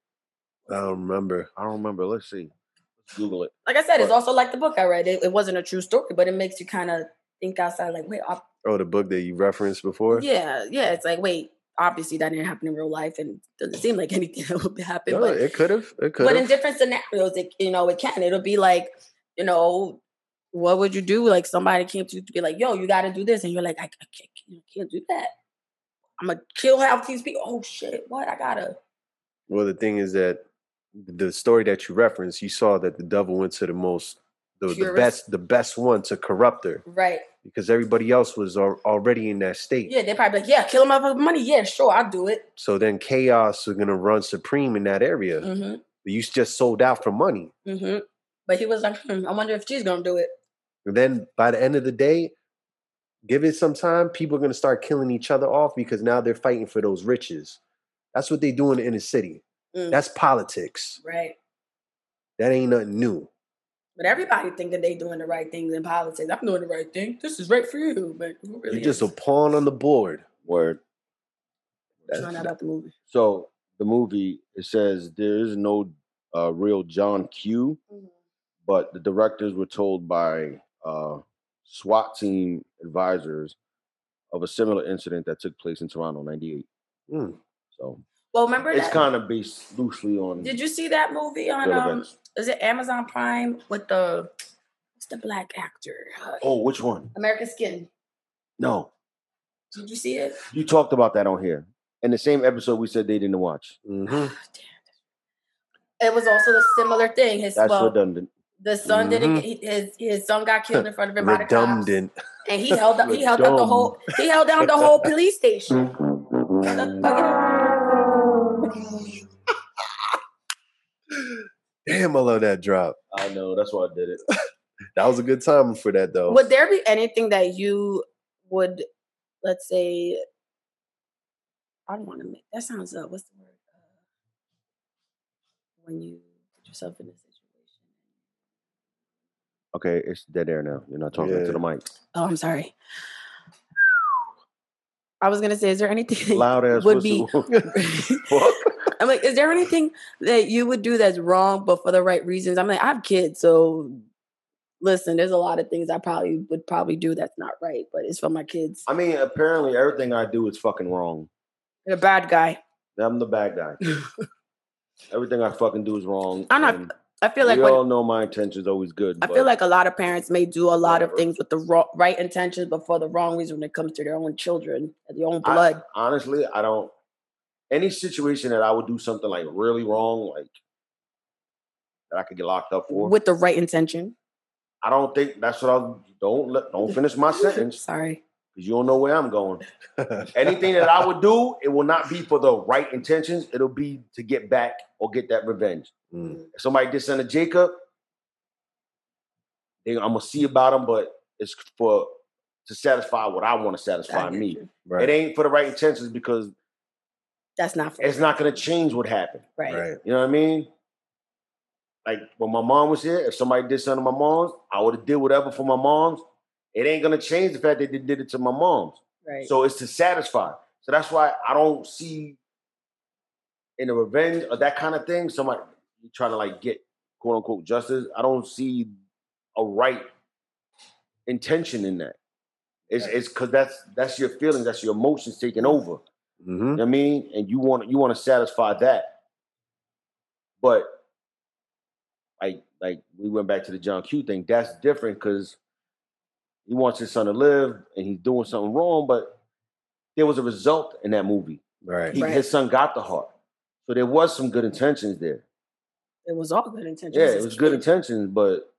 I don't remember. I don't remember. Let's see. Let's Google it. Like I said, it's also like the book I read. It, it wasn't a true story, but it makes you kind of think outside. Like, wait, I, Oh, the book that you referenced before? yeah, yeah. It's like, wait, obviously that didn't happen in real life, and doesn't seem like anything that would happen. No, but it could have. It could but in different scenarios, it you know it can. It'll be like, you know, what would you do? Like somebody came to you to be like, yo, you got to do this, and you're like, I, I can't, I can't do that. I'm gonna kill half these people. Oh shit, what? I gotta. Well, the thing is that the story that you referenced, you saw that the devil went to the most, the, the best, the best one to corrupt her Right. because everybody else was al- already in that state. Yeah, they probably like, yeah, kill him out for money. Yeah, sure, I'll do it. So then chaos is gonna run supreme in that area. Mm-hmm. You just sold out for money. Mm-hmm. But he was like, hmm, I wonder if she's gonna do it. And then by the end of the day, give it some time, people are gonna start killing each other off because now they're fighting for those riches. That's what they do in the inner city. Mm. That's politics. Right. That ain't nothing new. But everybody thinking they doing the right things in politics. I'm doing the right thing. This is right for you, but who really You're just is? a pawn on the board. Word. Trying that out the movie. So the movie it says there is no uh, real John Q, Mhm. but the directors were told by uh, SWAT team advisors of a similar incident that took place in Toronto '98. Mm. So Well, remember it's that? kind of based loosely on. Did you see that movie on um? Is it Amazon Prime with the what's the black actor? Uh, Oh, which one? American Skin. No, Did you see it? you talked about that on here. In the same episode, we said they didn't watch. hmm It was also a similar thing. His That's well, redundant. the son didn't. Mhm. His his son got killed in front of him by the cops, Redundant. and he held up. He held up the whole. He held down the whole police station. Damn, I love that drop. I know. That's why I did it. That was a good time for that though. Would there be anything that you would, let's say, I don't want to make that sounds uh, what's the word? Uh, when you put yourself in a situation. Okay, it's dead air now. You're not talking Yeah. to the mic. Oh, I'm sorry. I was gonna say, is there anything Loud would be? I'm like, is there anything that you would do that's wrong, but for the right reasons? I'm like, I have kids, so listen, there's a lot of things I probably would probably do that's not right, but it's for my kids. I mean, apparently everything I do is fucking wrong. You're a bad guy. I'm the bad guy. everything I fucking do is wrong. I'm not- I feel like we when, all know my intentions always good. I but feel like a lot of parents may do a lot of things with the ro- right intentions, but for the wrong reason when it comes to their own children, their own I- blood. honestly, I don't. Any situation that I would do something like really wrong, like that I could get locked up for, with the right intention. I don't think that's what I don't let. Don't finish my sentence Sorry. Because you don't know where I'm going. Anything that I would do, it will not be for the right intentions. It'll be to get back or get that revenge. Mm. If somebody did something to Jacob, they, I'm gonna see about him, but it's for to satisfy what I want to satisfy me. Right. It ain't for the right intentions because That's not for it's not gonna change what happened. right. Right. You know what I mean? Like when my mom was here, if somebody did something to my mom's, I would have did whatever for my mom's. It ain't gonna change the fact that they did it to my mom's. Right. So it's to satisfy. So that's why I don't see in the revenge or that kind of thing, somebody trying to like get quote unquote justice. I don't see a right intention in that. It's it's because that's that's your feelings, that's your emotions taking over. hmm You know what I mean? And you want you want to satisfy that. But like like we went back to the John Q thing, that's different because he wants his son to live and he's doing something wrong, but there was a result in that movie. Right. He, Right. His son got the heart. So there was some good intentions there. it was all good intentions. Yeah, it was good intentions, but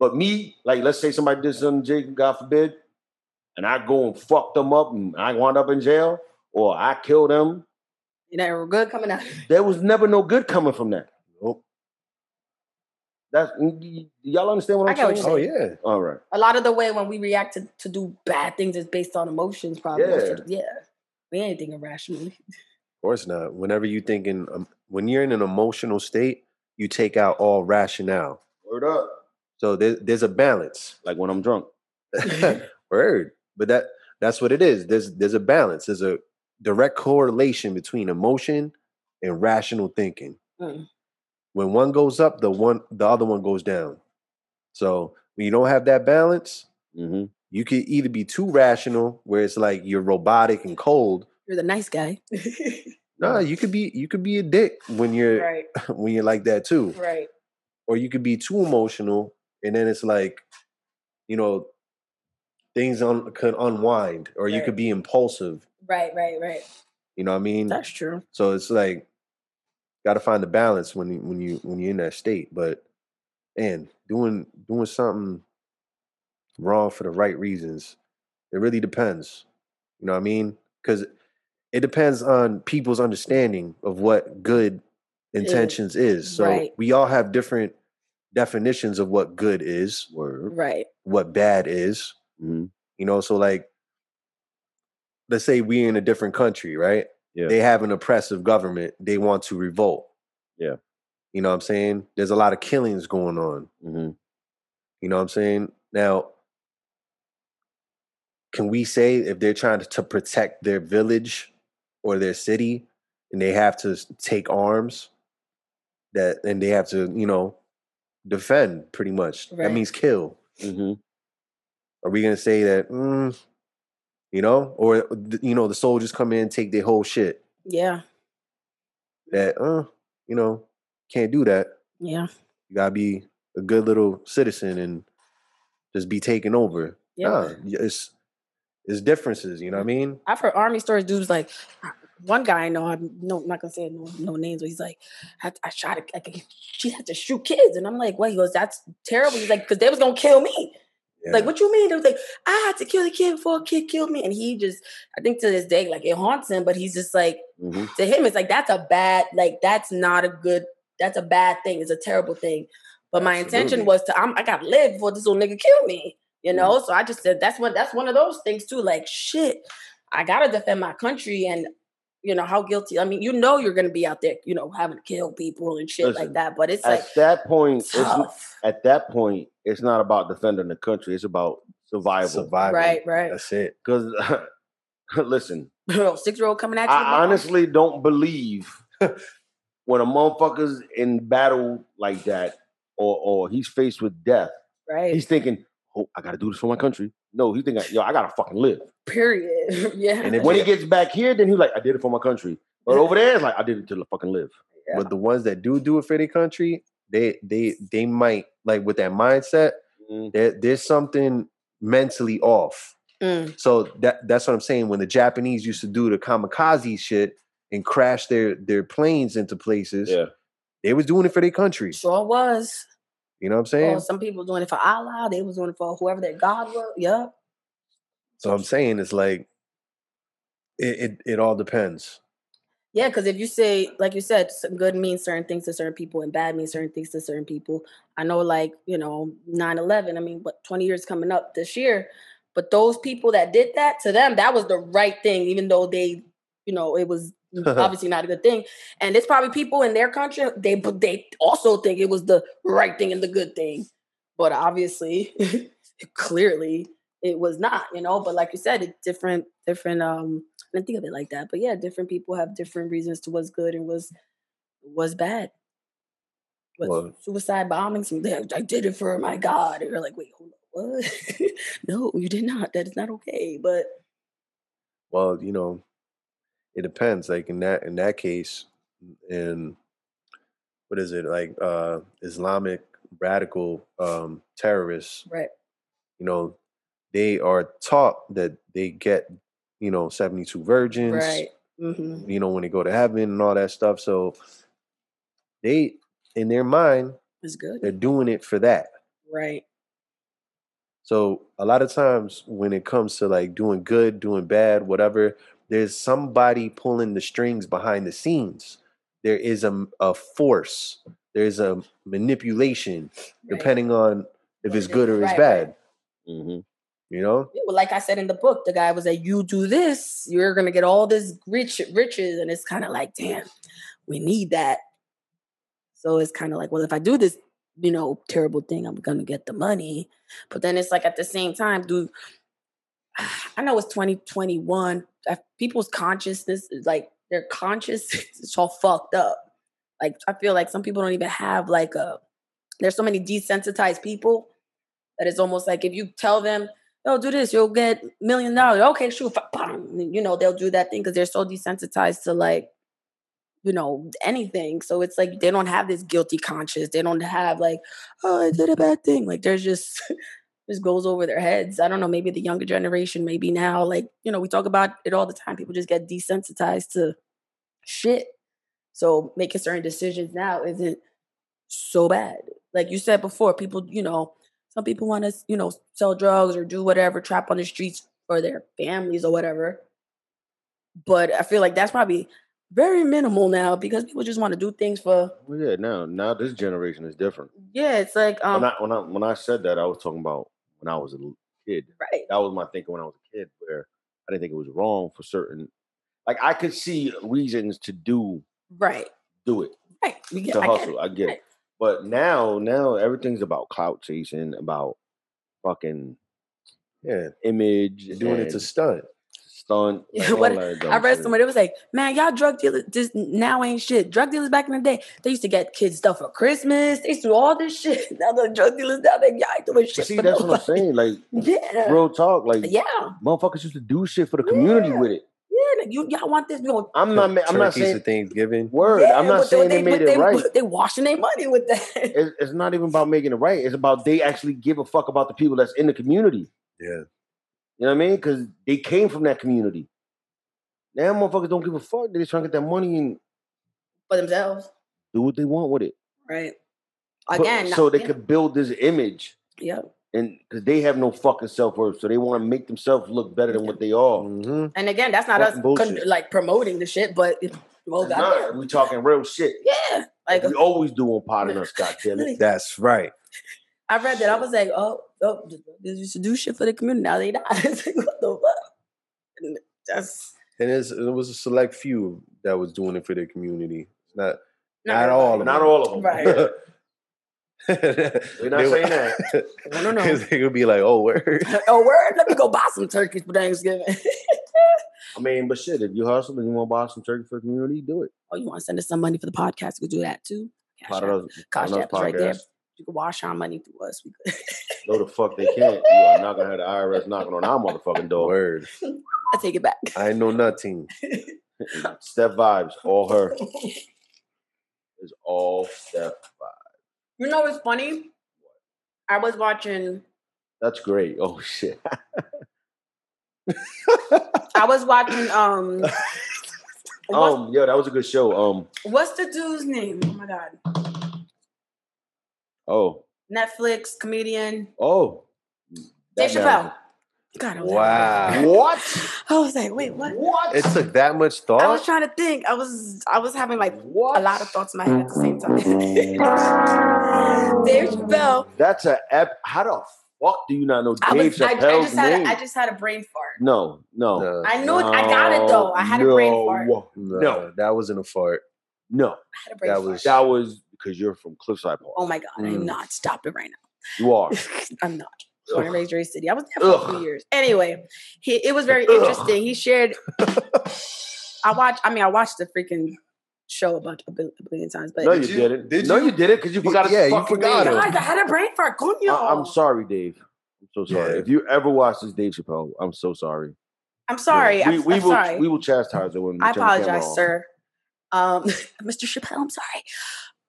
but me, like let's say somebody did something Jake, God forbid, and I go and fuck them up and I wound up in jail, or I kill them, You know, we're good coming out. there was never no good coming from that. Nope. That's y- y- y'all understand what I I'm get what saying? Oh yeah. All right. A lot of the way when we react to, to do bad things is based on emotions, probably. Yeah. Yeah. yeah. We ain't thinking rationally. Of course not. Whenever you thinking, um, when you're in an emotional state, you take out all rationale. Word up. So there, there's a balance. Like when I'm drunk. Word. But that that's what it is. There's there's a balance. There's a direct correlation between emotion and rational thinking. Mm. When one goes up, the one the other one goes down. So when you don't have that balance, hmm you could either be too rational, where it's like you're robotic and cold. You're the nice guy. No, you could be you could be a dick when you're right, when you're like that too. right. or you could be too emotional and then it's like you know things un- could unwind or you could be impulsive Right, right, right. you know what i mean That's true. so it's like got to find the balance when you when you when you're in that state but man doing doing something wrong for the right reasons it really depends you know what i mean because it depends on people's understanding of what good intentions is so right. we all have different definitions of what good is Word. Right. what bad is hmm you know so like let's say we're in a different country right Yeah. they have an oppressive government they want to revolt. Yeah. you know what i'm saying? There's a lot of killings going on. Hmm you know what i'm saying? Now can we say if they're trying to, to protect their village or their city and they have to take arms that and they have to you know defend pretty much that means kill. Hmm Are we gonna say that, mm, you know, or you know, the soldiers come in take their whole shit? Yeah. That, uh, you know, can't do that. Yeah. You gotta be a good little citizen and just be taken over. Yeah. Nah, it's it's differences. You know what I mean? I've heard army stories. Dudes like one guy I know. I'm no I'm not gonna say no, no names, but he's like, I, I shot. A, I, she had to shoot kids, and I'm like, what? He goes, that's terrible. He's like, because they was gonna kill me. Like, what you mean? They was like, I had to kill the kid before a kid killed me, and he just, I think to this day, like it haunts him. But he's just like, Mhm. to him, it's like that's a bad, like that's not a good, that's a bad thing. It's a terrible thing. But my intention was to, I'm, I got to live before this little nigga kill me. You know, so I just said that's one. That's one of those things too. Like shit, I gotta defend my country, and you know how guilty. I mean, you know, you're gonna be out there, you know, having to kill people and shit Listen, like that. But it's At like that point, it's, at that point, it's not about defending the country. It's about survival. Survival. Right, right. That's it. Because listen, Six year old coming at you. I honestly don't believe when a motherfucker's in battle like that, or or he's faced with death, right. he's thinking, "Oh, I got to do this for my country." No, he think, "Yo, I gotta fucking live." Period. yeah. And if When he gets back here, then he's like, "I did it for my country." But over there, it's like, "I did it to fucking live." Yeah. But the ones that do do it for their country, they they they might like with that mindset. Mm, There, there's something mentally off. Mm, So that that's what I'm saying. When the Japanese used to do the kamikaze shit and crash their their planes into places, Yeah, they was doing it for their country. sure was. You know what I'm saying? Oh, some people doing it for Allah. They was doing it for whoever their God was. Yep. So I'm saying it's like it it, it all depends. Yeah, because if you say, like you said, good means certain things to certain people and bad means certain things to certain people. I know, like, you know, 9 11, I mean, what, 20 years coming up this year. But those people that did that, to them, that was the right thing, even though they, you know, it was obviously not a good thing. And it's probably people in their country, they but they also think it was the right thing and the good thing. But obviously, clearly, it was not, you know. But like you said, it's different, different um I didn't think of it like that. But yeah, different people have different reasons to what's good and what's was bad. What Well- suicide bombings? I did it for my God. And you're like, wait, hold on, what? no, you did not. That is not okay. But Well, you know, it depends. Like in that in that case, in what is it like uh Islamic radical um terrorists, right, you know, they are taught that they get, you know, 72 virgins, right. hmm you know, when they go to heaven and all that stuff. So they in their mind, It's good. they're doing it for that. Right. So a lot of times when it comes to like doing good, doing bad, whatever, there's somebody pulling the strings behind the scenes. There is a, a force. There's a manipulation, right. depending on if it's good or it's Right, bad. right. hmm You know? Yeah, well, like I said in the book, the guy was like, "You do this, you're gonna get all this rich riches," and it's kind of like, damn, we need that. So it's kind of like, well, if I do this, you know, terrible thing, I'm gonna get the money. But then it's like at the same time, dude, I know it's 2021. uh, People's consciousness is like their conscious is all fucked up. Like I feel like some people don't even have like a. There's so many desensitized people that it's almost like if you tell them, "Oh, do this, you'll get million dollars." Okay, shoot, you know they'll do that thing because they're so desensitized to like, you know, anything. So it's like they don't have this guilty conscience. They don't have like, "Oh, I did a bad thing." Like there's just just goes over their heads. I don't know. Maybe the younger generation, maybe now, like you know, we talk about it all the time. People just get desensitized to shit. So making certain decisions now isn't so bad. Like you said before, people, you know, some people want to, you know, sell drugs or do whatever, trap on the streets for their families or whatever. But I feel like that's probably very minimal now because people just want to do things for Well, yeah. Now, now this generation is different. yeah, it's like um when I when I when I said that, I was talking about when I was a kid. right. That was my thinking when I was a kid, where I didn't think it was wrong for certain. Like I could see reasons to do Right. do it Right. We get, to I hustle. I get it. Right. But now, now everything's about clout chasing, about fucking Yeah. image, doing it to stunt. Stunt. What- I read shit. somewhere it was like, man, y'all drug dealers just now ain't shit. Drug dealers back in the day, they used to get kids stuff for Christmas. They used to do all this shit. Now the drug dealers now they y'all ain't doing shit. See, for that's what I'm saying. Like Yeah. real talk. Like Yeah. motherfuckers used to do shit for the community Yeah. with it. Yeah. like, You y'all want this? You know, I'm not. I'm not saying Thanksgiving. word. yeah, I'm not saying they, made but it right. They washing their money with that. It's, it's not even about making it right. It's about they actually give a fuck about the people that's in the community. Yeah. You know what I mean? Because they came from that community. Now motherfuckers don't give a fuck. They just trying to get that money and For themselves. do what they want with it. Right. But- Again. so they could build this image, Yeah. and because they have no fucking self worth, so they want to make themselves look better than what they are. hmm And again, that's not us Fucking con- bullshit. like promoting the shit, but it- well, It's not. goddamn. we talking real shit. Yeah. Like we always do on Poddin Us, goddamn it. That's right. I read that. I was like, oh, oh, they used to do shit for the community. Now they not. It's like, what the fuck? And That's And it's, it was a select few that was doing it for their community. Not not, everybody. all of Not them. all of them. Right. We're not saying that. No, no, no. Because they would be like, oh, word. oh, word. Let me go buy some turkeys for Thanksgiving. I mean, but shit, if you hustle and you want to buy some turkey for the community, do it. oh, you want to send us some money for the podcast? We could do that too. Cash Pot App. of us- Cash App right there. Podcast. You can wash our money through us. We could. No, the fuck they can't. You are not gonna have the IRS knocking on our motherfucking door. Word. I take it back. I ain't know nothing. Step vibes, all her. Is all step vibes. You know what's funny? I was watching. That's great. Oh shit. I was watching. Um, what's, um, yo, that was a good show. Um, what's the dude's name? Oh my god, oh, Netflix comedian oh. Dave Chappelle. guy. God, I Wow. What? I was like, wait, what? What? It took that much thought. I was trying to think. I was I was having like what? a lot of thoughts in my head at the same time. Dave Chappelle. That's a ep. How the fuck do you not know I, Dave was, I, I Chappelle's just had name? a, I just had a brain fart. no, no, No, I knew it. I got it though. I had a brain fart. no, no, No. that wasn't a fart. No, I had a brain That fart. was- that was because you're from Cliffside Park. oh my god, I'm Mm. not. Stop it right now. You are. I'm not. Born and Ugh. raised Ray City. I was there for a few years. Anyway, he it was very Ugh. interesting. He shared. I watched. I mean, I watched the freaking show a bunch a bil- a billion times, but No, you, Did you- didn't. did no, you? you didn't because you forgot yeah, you forgot name. guys, I had a brain fart. Coño. I, am sorry, Dave. I'm so sorry. Yeah. If you ever watch this Dave Chappelle, I'm so sorry. I'm sorry. we, I'm, we I'm will sorry. we will chastise her when we I turn the camera apologize, off. sir. Um, Mr. Chappelle, I'm sorry.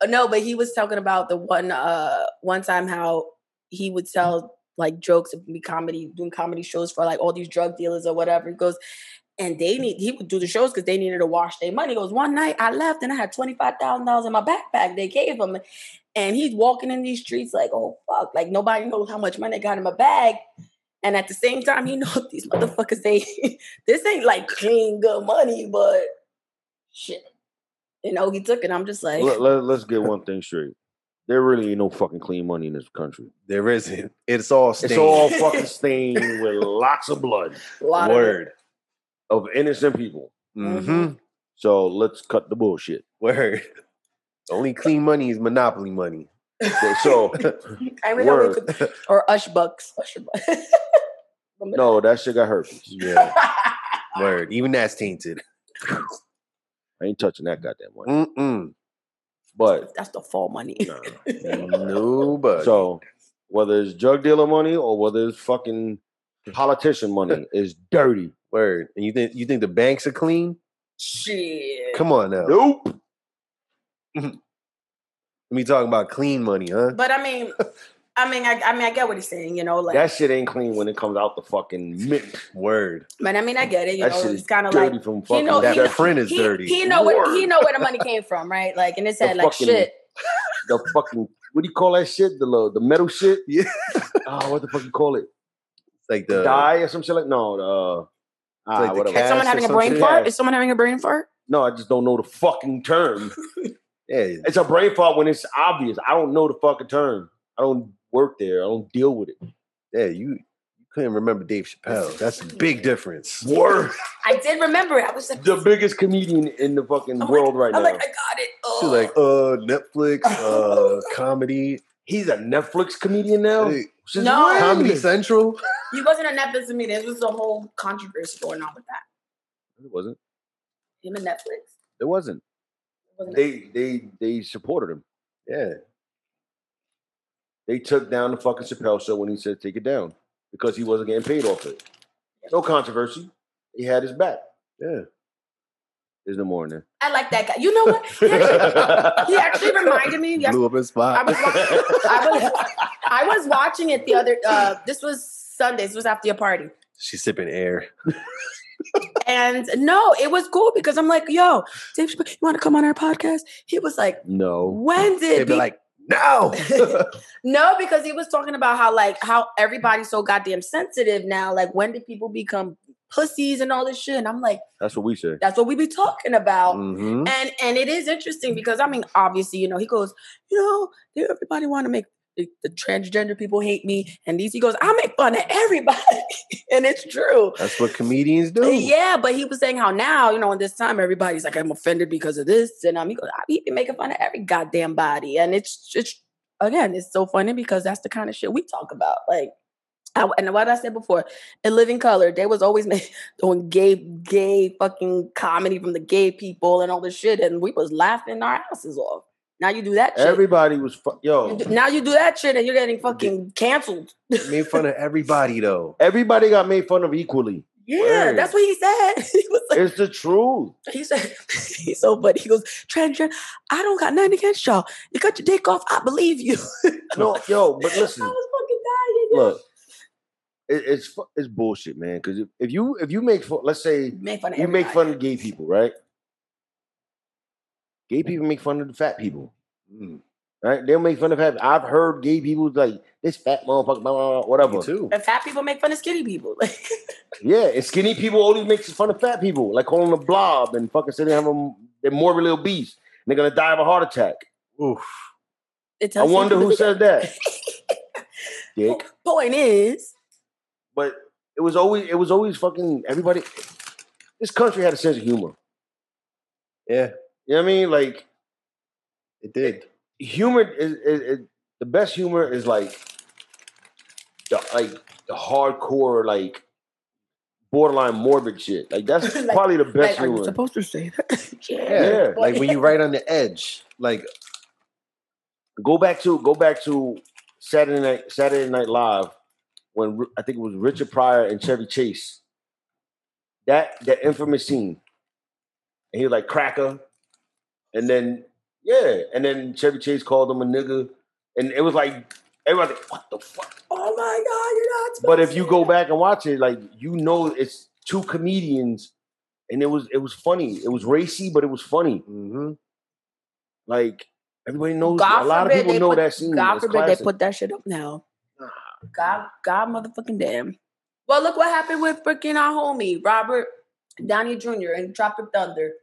Uh, no, but he was talking about the one uh one time how he would tell like jokes and be comedy, doing comedy shows for like all these drug dealers or whatever. He goes, and they need he would do the shows because they needed to wash their money. He goes, one night I left and I had twenty five thousand dollars in my backpack. They gave him, and he's walking in these streets like, oh fuck, like nobody knows how much money I got in my bag. And at the same time, he knows these motherfuckers. They this ain't like clean good money, but shit. You know, he took it. I'm just like, Let, let, let's get one thing straight. There really ain't no fucking clean money in this country. There isn't. It's all stained. It's all fucking stained with lots of blood a lot of word. of innocent people. Mm-hmm. So let's cut the bullshit. Word. Only clean money is monopoly money. So I mean, no, we Word. could, or Ush Bucks. Usher Bucks. no, that shit got herpes. Yeah. Word. Even that's tainted. I ain't touching that goddamn money. Mm-mm. But That's the fall money. nah. No, but so whether it's drug dealer money or whether it's fucking politician money, is dirty. word. And you think you think the banks are clean? Shit. Come on now. Nope. Let me talking about clean money, huh? But I mean, I mean, I, I mean, I get what he's saying. You know, like, That shit ain't clean when it comes out the fucking mint. Word. but I mean, I get it. You That know, shit it's is kind of like dirty from he fucking know- That he know- Dutch- print is he, dirty. he know where he know where the money came from, right? Like, and it said like fucking- shit. the fucking what do you call that shit? The little, the metal shit? Yeah. Oh, what the fuck you call it? like The the dye or some shit like no, the uh, ah, like the whatever. cat- Is someone Cash or having a some brain shit? fart? Yeah. Is someone having a brain fart? No, I just don't know the fucking term. yeah. It's a brain fart when it's obvious. I don't know the fucking term. I don't work there. I don't deal with it. Yeah, you you couldn't remember Dave Chappelle. That's a big difference. Word. I did remember it. I was like, the biggest comedian in the fucking I'm world right I'm now. like, I got it. Oh. She's like, uh, Netflix, uh, comedy. He's a Netflix comedian now. Hey, No. when? Comedy Central. He wasn't a Netflix comedian. There was a whole controversy going on with that. It wasn't. Him and Netflix. It wasn't. It wasn't They they they supported him. Yeah. They took down the fucking Chappelle show when he said take it down because he wasn't getting paid off it. No controversy. He had his back. Yeah. There's no more in there. I like that guy. You know what? He actually, he actually reminded me. Yes, Blew up his spot. I was, wa- I was I was watching it the other. Uh, this was Sunday. This was after your party. She's sipping air. And no, it was cool because I'm like, yo, Dave, Chappelle, you want to come on our podcast? He was like, no. when They'd did be like, no. no, because he was talking about how like how everybody's so goddamn sensitive now. Like, when did people become pussies and all this shit? And I'm like, That's what we say. that's what we be talking about. Mhm. And and it is interesting because I mean, obviously, you know, he goes, you know, everybody want to make the, the transgender people hate me, and these he goes, I make fun of everybody, and it's true. That's what comedians do. Yeah, but he was saying how now, you know, in this time, everybody's like, I'm offended because of this, and um, he goes, I be making fun of every goddamn body, and it's it's again, it's so funny because that's the kind of shit we talk about, like. I, and what I said before, in Living Color, they was always doing gay, gay fucking comedy from the gay people and all this shit, and we was laughing our asses off. Now you do that shit. Everybody was fu- yo. You do- now you do that shit, and you're getting fucking canceled. Made fun of everybody though. Everybody got made fun of equally. Yeah, that's what he said. he like, It's the truth. he said, he's so funny. He goes, transgender, I don't got nothing against y'all. You cut your dick off, I believe you. No, yo, but listen. I was fucking dying. yo. look, it, it's it's bullshit, man. Because if, if you if you make fun, let's say Make fun of you make fun of gay people, right? Gay people make fun of the fat people, Mm, right? They'll make fun of fat. I've heard gay people like this fat motherfucker, blah, blah, blah, whatever. me too. And fat people make fun of skinny people. Yeah, and skinny people always make fun of fat people, like calling them a blob and fucking saying they have them, they're morbidly obese. And they're gonna die of a heart attack. Oof. It I wonder who said that. Dick. Point is, But it was always it was always fucking everybody. This country had a sense of humor. Yeah, You know what I mean? Like it did. humor is, is, is the best humor is like the like the hardcore like borderline morbid shit. Like that's Like- probably the best like, are you humor. supposed to say that? yeah. Yeah, Yeah. like when you right on the edge. Like go back to go back to Saturday night Saturday Night Live when I think it was Richard Pryor and Chevy Chase. That that infamous scene, and he was like cracker, and then yeah, and then Chevy Chase called him a nigga, and it was like everybody like, what the fuck. Oh my God, you're not. But if you go back and watch it, like you know, it's two comedians, and it was it was funny. It was racy, but it was funny. hmm Like everybody knows. God a lot of people know put- that scene. God It's forbid classic. they put that shit up now. God, God, motherfucking damn. Well, look what happened with freaking our homie Robert Downey Jr. and Tropic Thunder.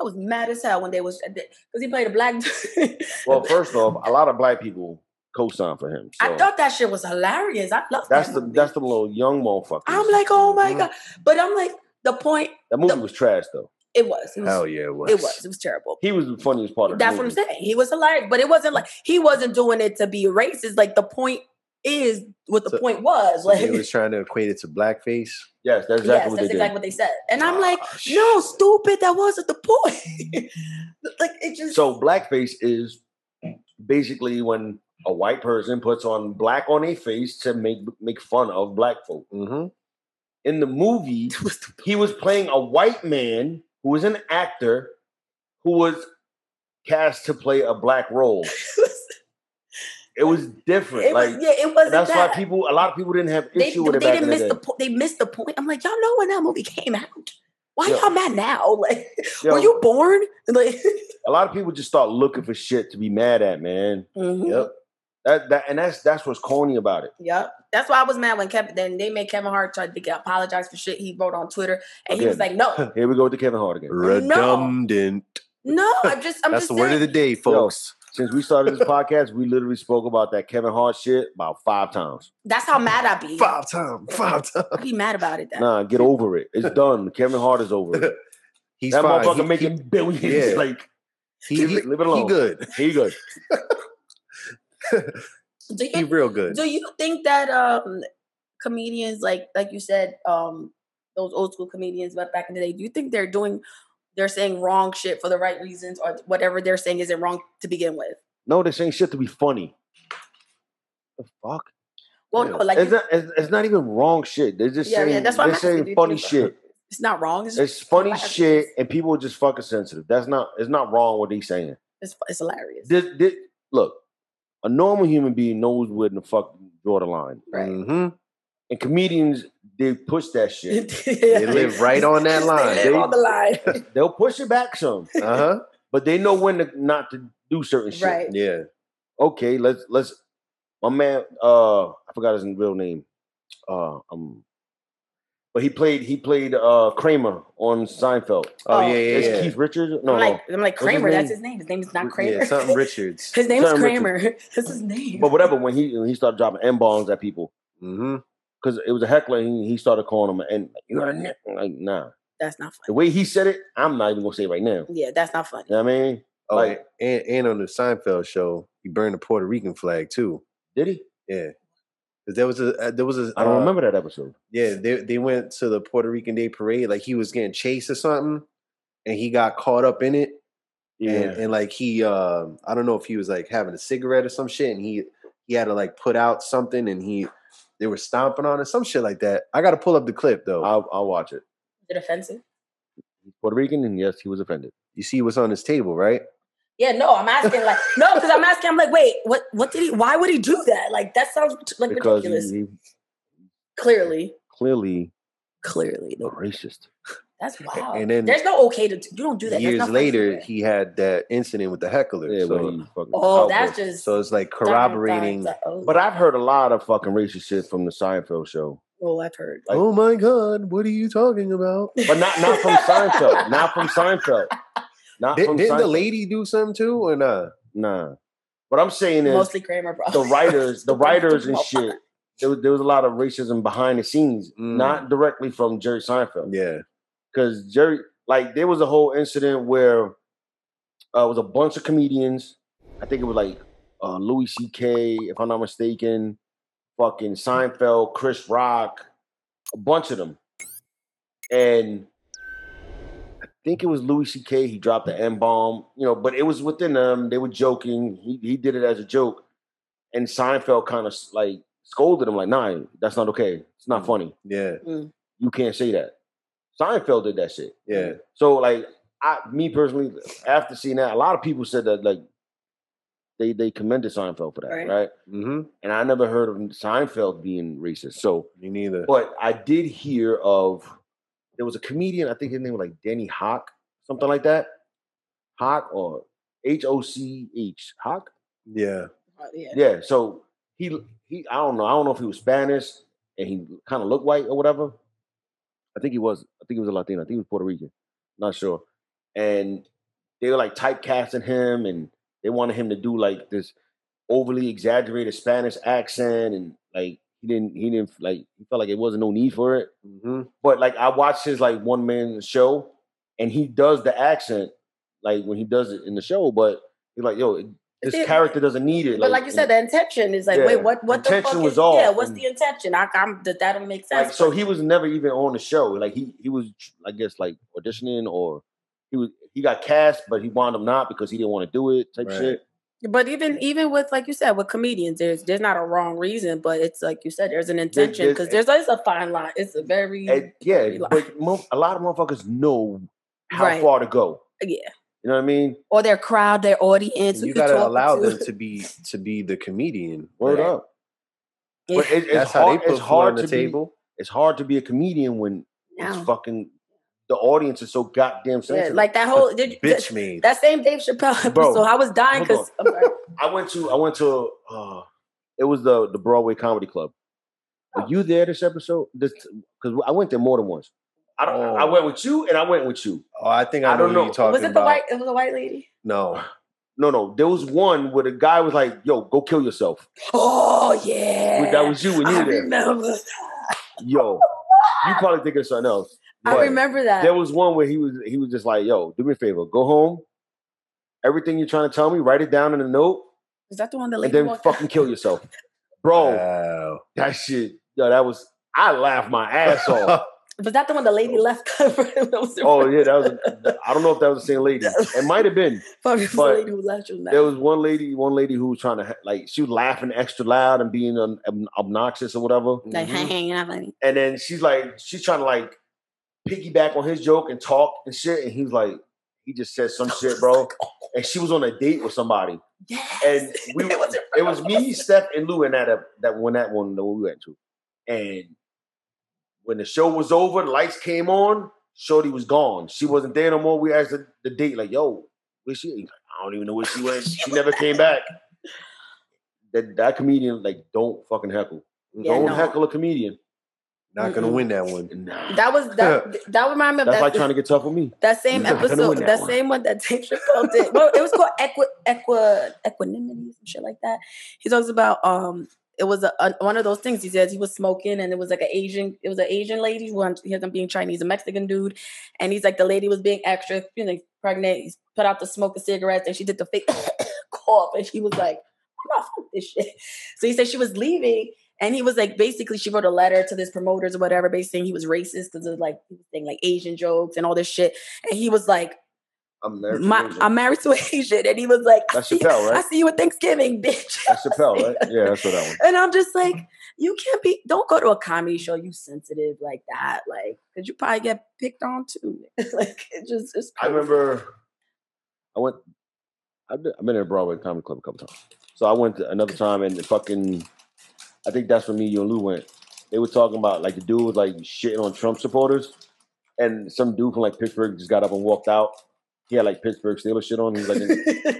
I was mad as hell when they was because he played a black. Well, first off, a lot of black people co-sign for him. So I thought that shit was hilarious. I love that's that the movie. that's the little young motherfucker. I'm like, oh my Mhm. god! But I'm like, the point. that movie the- was trash though. It was. It was. Hell yeah, it was. It was. It was terrible. He was the funniest part of the That's what I'm saying. He was hilarious, but it wasn't like he wasn't doing it to be racist. Like the point is what the So- point was. So Like, he was trying to equate it to blackface. Yes, that's exactly yes, what that's they exactly did. what they said. And I'm like, Ah, no, stupid. That wasn't the point. like it just. So blackface is basically when a white person puts on black on a face to make make fun of black folk. Mhm. In the movie, it was the he was playing a white man who was an actor who was cast to play a black role. It was different. It like was, yeah, it wasn't that's that. why people a lot of people didn't have they, issue with it they back didn't miss the the day. point. They missed the point. I'm like, y'all know when that movie came out. Why Yo. y'all mad now? Like, Yo, were you born? Like, a lot of people just start looking for shit to be mad at, man. mhm. Yep. That, that and that's that's what's corny about it. Yep. That's why I was mad when Kevin then they made Kevin Hart try to get apologize for shit he wrote on Twitter. And he was like, No, Here we go with the Kevin Hart again. Redundant. no, I'm just I'm That's just the word of the day, folks. Since we started this podcast, we literally spoke about that Kevin Hart shit about five times. that's how mad I be. Five times. Five times. I be mad about it then. Nah, get over it. It's done. Kevin Hart is over it. He's that fine. motherfucker He- making billions. yeah. Like He, Leave he, it- leave it he alone. good. he good. Do he real good. do you think that um comedians like like you said um those old school comedians but back in the day do you think they're doing they're saying wrong shit for the right reasons or whatever they're saying isn't wrong to begin with? No, they're saying shit to be funny. The fuck? Well, Yeah. no, like it's, you- not, it's, it's not even wrong shit. They're just Yeah, yeah, saying, that's what they're asking. saying funny think- shit. it's not wrong. It's, It's funny hilarious. shit, and people are just fucking sensitive. That's not. It's not wrong what they're saying. It's, it's hilarious. This, this, look, a normal human being knows where the fuck to draw the line, right. Mhm. and comedians they push that shit. They live right on that line. They on the line. They'll push it back some, Uh huh. but they know when to not to do certain shit. right. Yeah. Okay, let's let's. My man, uh, I forgot his real name. Uh, um, but he played he played uh Kramer on Seinfeld. Oh, Oh, yeah, yeah, It's yeah. Keith Richards. No, I'm no. like, I'm like Kramer. That's his name. His name is not Yeah, Kramer. something Richards. his name's Something Kramer. That's his name. But whatever. When he when he started dropping n bombs at people Mm-hmm. Because it was a heckler, and he, he started calling him and you're a nick. Like nah, That's not funny. the way he said it, I'm not even gonna say it right now. Yeah, that's not funny. You know what I mean? Oh, Like- and and on the Seinfeld show, he burned the Puerto Rican flag too. Did he? Yeah. 'Cause there was a uh, there was a I don't uh, remember that episode. Yeah, they they went to the Puerto Rican Day Parade. Like he was getting chased or something, and he got caught up in it. Yeah. And, and like he, uh, I don't know if he was like having a cigarette or some shit, and he he had to like put out something, and he they were stomping on it, some shit like that. I got to pull up the clip though. I'll I'll watch it. Is it offensive? Puerto Rican, and yes, he was offended. you see what's on his table, right? Yeah, no, I'm asking like no, because I'm asking. I'm like, wait, what? What did he? Why would he do that? Like that sounds like because ridiculous. he, he clearly, clearly clearly, no, racist. That's wow. and then there's no okay to. You don't do that. Years not funny. later, he had that incident with the heckler. Yeah, so, when he oh, outburst. that's just so it's like dun, dun, corroborating. dun, oh, But I've heard a lot of fucking racist shit from the Seinfeld show. oh, I've heard. like- oh my god, what are you talking about? But not not from Seinfeld. Not from Seinfeld. Not Did, from didn't the lady do something too, or not? Nah. What I'm saying is Mostly Kramer, bro. the writers, the writers and shit. There was, there was a lot of racism behind the scenes, Mm. not directly from Jerry Seinfeld. Yeah. Because Jerry, like, there was a whole incident where uh, it was a bunch of comedians. I think it was like uh, Louis C.K., if I'm not mistaken, fucking Seinfeld, Chris Rock, a bunch of them. And I think it was Louis C.K. He dropped the M bomb, you know, but it was within them. They were joking. He he did it as a joke, and Seinfeld kind of like scolded him, like, "Nah, that's not okay. It's not funny. Yeah. You can't say that." Seinfeld did that shit. Yeah. So like, I me personally, after seeing that, a lot of people said that like they they commended Seinfeld for that, Right. right? Mm-hmm. And I never heard of Seinfeld being racist. So Me neither. but I did hear of there was a comedian, I think his name was like Danny Hoch, something like that. Hawk or H O C H. Hawk? Yeah. Uh, yeah. Yeah. So he he I don't know. I don't know if he was Spanish and he kind of looked white or whatever. I think he was. I think he was a Latino. I think he was Puerto Rican. Not sure. And they were like typecasting him and they wanted him to do like this overly exaggerated Spanish accent and like he didn't he didn't like he felt like it wasn't no need for it. Mm-hmm. But like I watched his like one man show and he does the accent like when he does it in the show, but he's like, yo, this See, character doesn't need it. But like you said, the intention is like, Yeah, wait, what? What the intention fuck was is? off, Yeah, what's and- the intention? I, I'm that that don't make sense. like so he was never even on the show. Like he he was I guess like auditioning or he was he got cast, but he wound up not because he didn't want to do it type Right. shit. But even even with like you said with comedians, there's there's not a wrong reason, but it's like you said, there's an intention there's- because there's a fine line. It's a very And yeah, Very li- but mo- a lot of motherfuckers know how Right. far to go. yeah, You know what I mean? or their crowd, their audience. You you're gotta allow to. them to be to be the comedian. Word right? up. Yeah. But it, it's That's how hard. they put it's hard on the to table. Be, it's hard to be a comedian when it's fucking the audience is so goddamn Yeah, sensitive. like that whole did, Bitch that, made. that same Dave Chappelle Bro, episode. I was dying because I went to I went to uh it was the the Broadway Comedy Club. Were you there this episode? This because I went there more than once. I don't. I Oh. went with you, and I went with you. oh, I think I, I don't what know. you're talking was it the about. white? It was a white lady. No. No, no, there was one where the guy was like, "Yo, go kill yourself." Oh yeah, That was you when you I there. remember. Yo, you probably think of something else. I remember that. There was one where he was he was just like, "Yo, do me a favor, go home. Everything you're trying to tell me, write it down in a note, Is that the one that and then walked fucking kill yourself, bro. Wow. that shit, yo, that was. I laughed my ass off. Was that the one the lady left? oh yeah, that was. I don't know if that was the same lady. It might have been. It the lady who left you. There was one lady, one lady who was trying to like she was laughing extra loud and being um, ob- obnoxious or whatever. like, Mhm. hey, you're not funny. And then she's like, she's trying to like piggyback on his joke and talk and shit. And he was like, he just said some shit, bro. And she was on a date with somebody. Yes. And we, It was it was me. Steph, and Lou in that that when that one that we went to. And when the show was over, the lights came on. Shorty was gone. She wasn't there no more. We asked the, the date, like, "Yo, where she?" He's like, I don't even know where she went. She never came back. That that comedian, like, don't fucking heckle. Yeah, don't no. heckle a comedian. Not gonna Mm-mm. win that one. Nah. That was that. that reminded me of That's that. like trying to get tough with me. that same You're not episode, that, that one. same one that Dave Chappelle did. Well, it was called equi, equi, equanimity, some shit like that. He talks about um, it was a, a- one of those things. He says he was smoking, and it was like an Asian, it was an Asian lady who he had them being Chinese, a Mexican dude, and he's like the lady was being extra, you know, pregnant. He put out the smoke of cigarettes, and she did the fake cough, and she was like, "I'm not fuck this shit." So he said she was leaving. And he was like, basically, she wrote a letter to this promoters or whatever, basically saying he was racist because of like saying like Asian jokes and all this shit. And he was like, I'm married. to my, Asian. I'm married to an Asian. And he was like, I That's see, Chappelle, I see you at Thanksgiving, bitch. That's Chappelle, right? Yeah, that's what that one. And I'm just like, you can't be, don't go to a comedy show, you sensitive like that. Like, because you probably get picked on too. like, it just, it's I remember I went I've been, I've been at Broadway Comedy Club a couple times. So I went another time and the fucking I think that's when me, you and Lou went. They were talking about like the dude was like shitting on Trump supporters. And some dude from like Pittsburgh just got up and walked out. He had like Pittsburgh Steelers shit on. He was like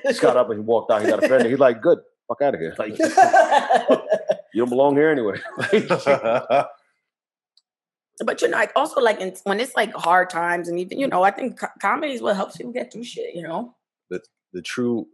just got up and he walked out. He got offended. He's like, good, fuck out of here. Like you don't belong here anyway. but you know, like also like in, when it's like hard times and even, you know, I think co- comedy is what helps people get through shit, you know? the true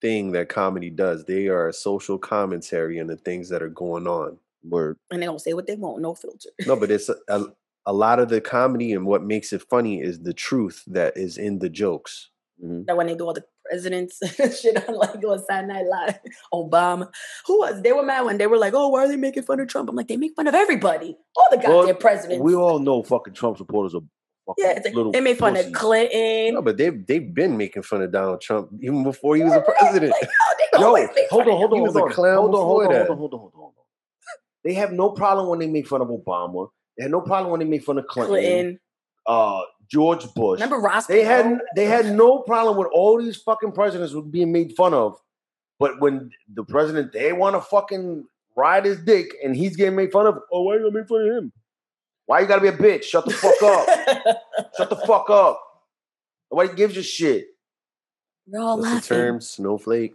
thing that comedy does. They are a social commentary on the things that are going on. Word. And they don't say what they want, no filter. No, but it's a, a, a lot of the comedy and what makes it funny is the truth that is in the jokes. Mhm. that when they do all the presidents and shit on like on Saturday Night Live, Obama, who was they were mad when they were like, oh, why are they making fun of Trump? I'm like, they make fun of everybody, all the Well, goddamn presidents. We all know fucking Trump supporters are yeah, it's like, they made fun pussies. of Clinton. No, but they've they've been making fun of Donald Trump even before he was a president. Like, oh, they Yo, hold on, hold on, He was hold a on, clown hold on, hold on, that. hold on, hold on, hold on, hold on. They have no problem when they make fun of Obama. They had no problem when they made fun of Clinton, Clinton. uh, George Bush. Remember Ross? They had they had no problem with all these fucking presidents were being made fun of. But when the president they want to fucking ride his dick and he's getting made fun of, oh, why you gonna make fun of him? Why you gotta be a bitch? Shut the fuck up. Shut the fuck up. Nobody gives a shit. We're all What's the laughing. term? Snowflake.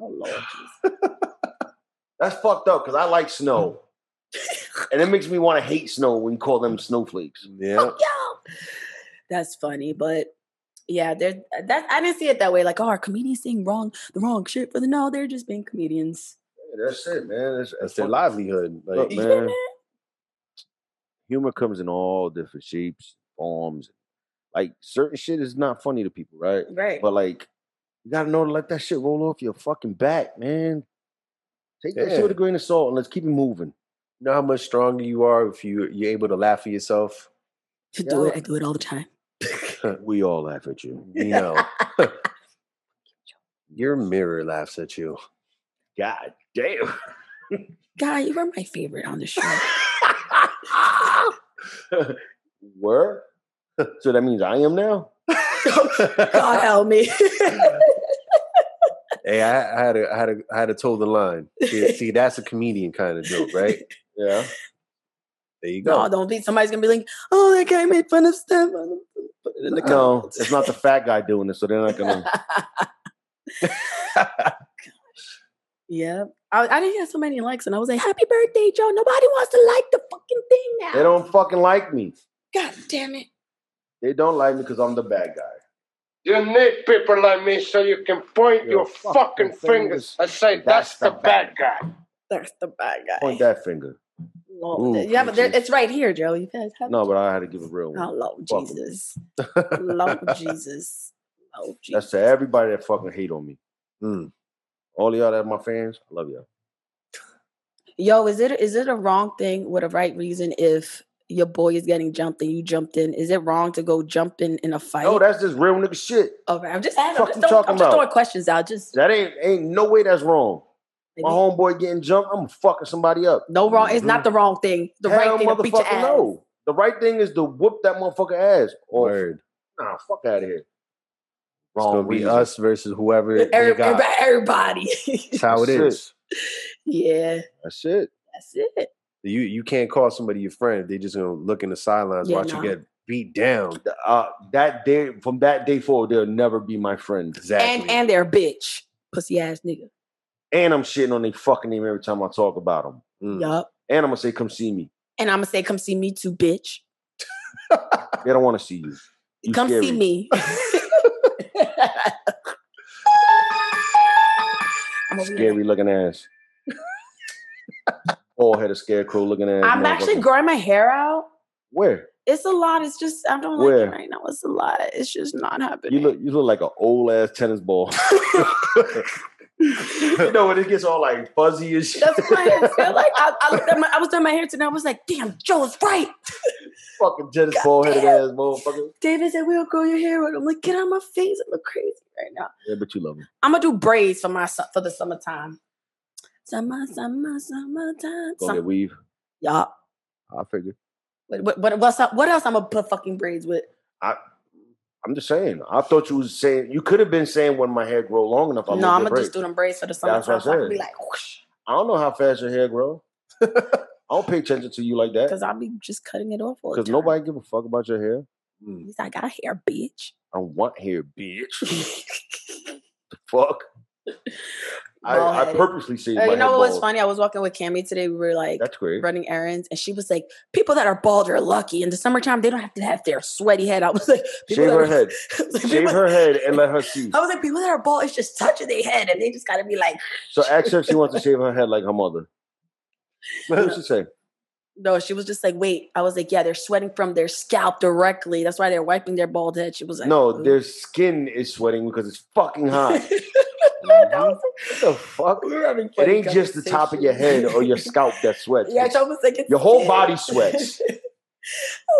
Oh Lord. That's fucked up because I like snow. And it makes me want to hate snow when you call them snowflakes. Yeah. Fuck y'all. That's funny, but yeah, there. That I didn't see it that way. Like, oh, are comedians saying wrong, the wrong shit? But no, they're just being comedians. Yeah, that's it, man. That's, That's their livelihood. Like, Look, man, man. humor comes in all different shapes, forms. Like certain shit is not funny to people, right? Right. But like, you gotta know to let that shit roll off your fucking back, man. Take that shit Yeah. with a grain of salt and let's keep it moving. You know how much stronger you are if you you're able to laugh at yourself. to do it, I do it all the time. We all laugh at you. You know, your mirror laughs at you. God damn. Guy, you are my favorite on the show. Where? So that means I am now? God help me. Hey, I, I had to, I had to, I had to toe the line. See, see, that's a comedian kind of joke, right? Yeah. There you go. no, don't be. Somebody's gonna be like, "Oh, that guy made fun of Steph." Put it in the No, comments. it's not the fat guy doing it, so they're not gonna. yeah, I, I didn't get so many likes, and I was like, "Happy birthday, Joe!" Nobody wants to like the fucking thing now. They don't fucking like me. God damn it! They don't like me because I'm the bad guy. You need people like me so you can point Your your, fucking fucking fingers. fingers and say, that's, the bad guy. That's the bad guy. Point that finger. Lord, Ooh, yeah, but it's right here, Joe. You guys have No, but I had to give a real Oh, one. Lord Fuck. Jesus, Lord Jesus, Lord That's to everybody that fucking hate on me. Mm. All y'all that are my fans, I love y'all. Yo, is it is it a wrong thing with a right reason if your boy is getting jumped and you jumped in? Is it wrong to go jump in in a fight? No, that's just real nigga shit. okay, I'm just I'm just, throwing, I'm just about? throwing questions out. Just That ain't ain't no way that's wrong. My homeboy getting jumped, I'm fucking somebody up. no wrong. It's not the wrong thing. The Hell right thing to beat your ass. no. The right thing is to whoop that motherfucker ass. Or Word. nah, fuck out of here. It's gonna Wrong be us versus whoever they Every- got. everybody. That's how it That's it. is. yeah, That's it. that's it. You you can't call somebody your friend. They just gonna look in the sidelines, Yeah, watch nah. you get beat down. Uh, that day, from that day forward, they'll never be my friend. Exactly. And and they're a bitch, pussy ass nigga. And I'm shitting on their fucking name every time I talk about them. Mm. Yup. And I'm gonna say, come see me. And I'm gonna say, come see me too, bitch. They don't want to see you. You come scary. see me. I'm, over here. Scary looking ass. All head of scarecrow looking ass. I'm actually growing my hair out. Where? It's a lot. It's just I don't like Where? it right now. It's a lot. It's just not happening. You look you look like an old ass tennis ball. you know when it gets all like fuzzy and shit. That's what my hair feel like. I, I, looked at my, I was doing my hair today. I was like, damn, Joe's right. fucking tennis ball headed ass motherfucker. David said we'll grow your hair. I'm like, get out of my face. It look crazy right now. Yeah, but you love him. I'm gonna do braids for my for the summertime. Summer, summer, summertime. Go get weave. yeah. I figure. What, what, what, what's up? What else I'm gonna put fucking braids with? I'm just saying. I thought you was saying you could have been saying when my hair grow long enough. I no, I'm gonna just do them braids for the summer. That's what I So I said. be like, whoosh, I don't know how fast your hair grow. I don't pay attention to you like that because I'll be just cutting it off because nobody give a fuck about your hair. Mm. I got hair, bitch. I want hair, bitch. the fuck. I, I purposely say Uh, you know what was funny? I was walking with Cammy today. We were like That's great. running errands, and she was like, "People that are bald are lucky. In the summertime, they don't have to have their sweaty head." I was like, people Shave her are- head. Like, Shave her head and let her see. I was like, people that are bald, it's just touching their head, and they just gotta be like, So ask her if she wants to shave her head like her mother. What did she say? no. She was just like, wait. I was like, yeah, they're sweating from their scalp directly. That's why they're wiping their bald head. She was like, No, "Ooh." their skin is sweating because it's fucking hot. And I mm-hmm. What the fuck? we were having It ain't just the top of your head or your scalp that sweats. Yeah, It's- it's almost like it's your whole body sweats. it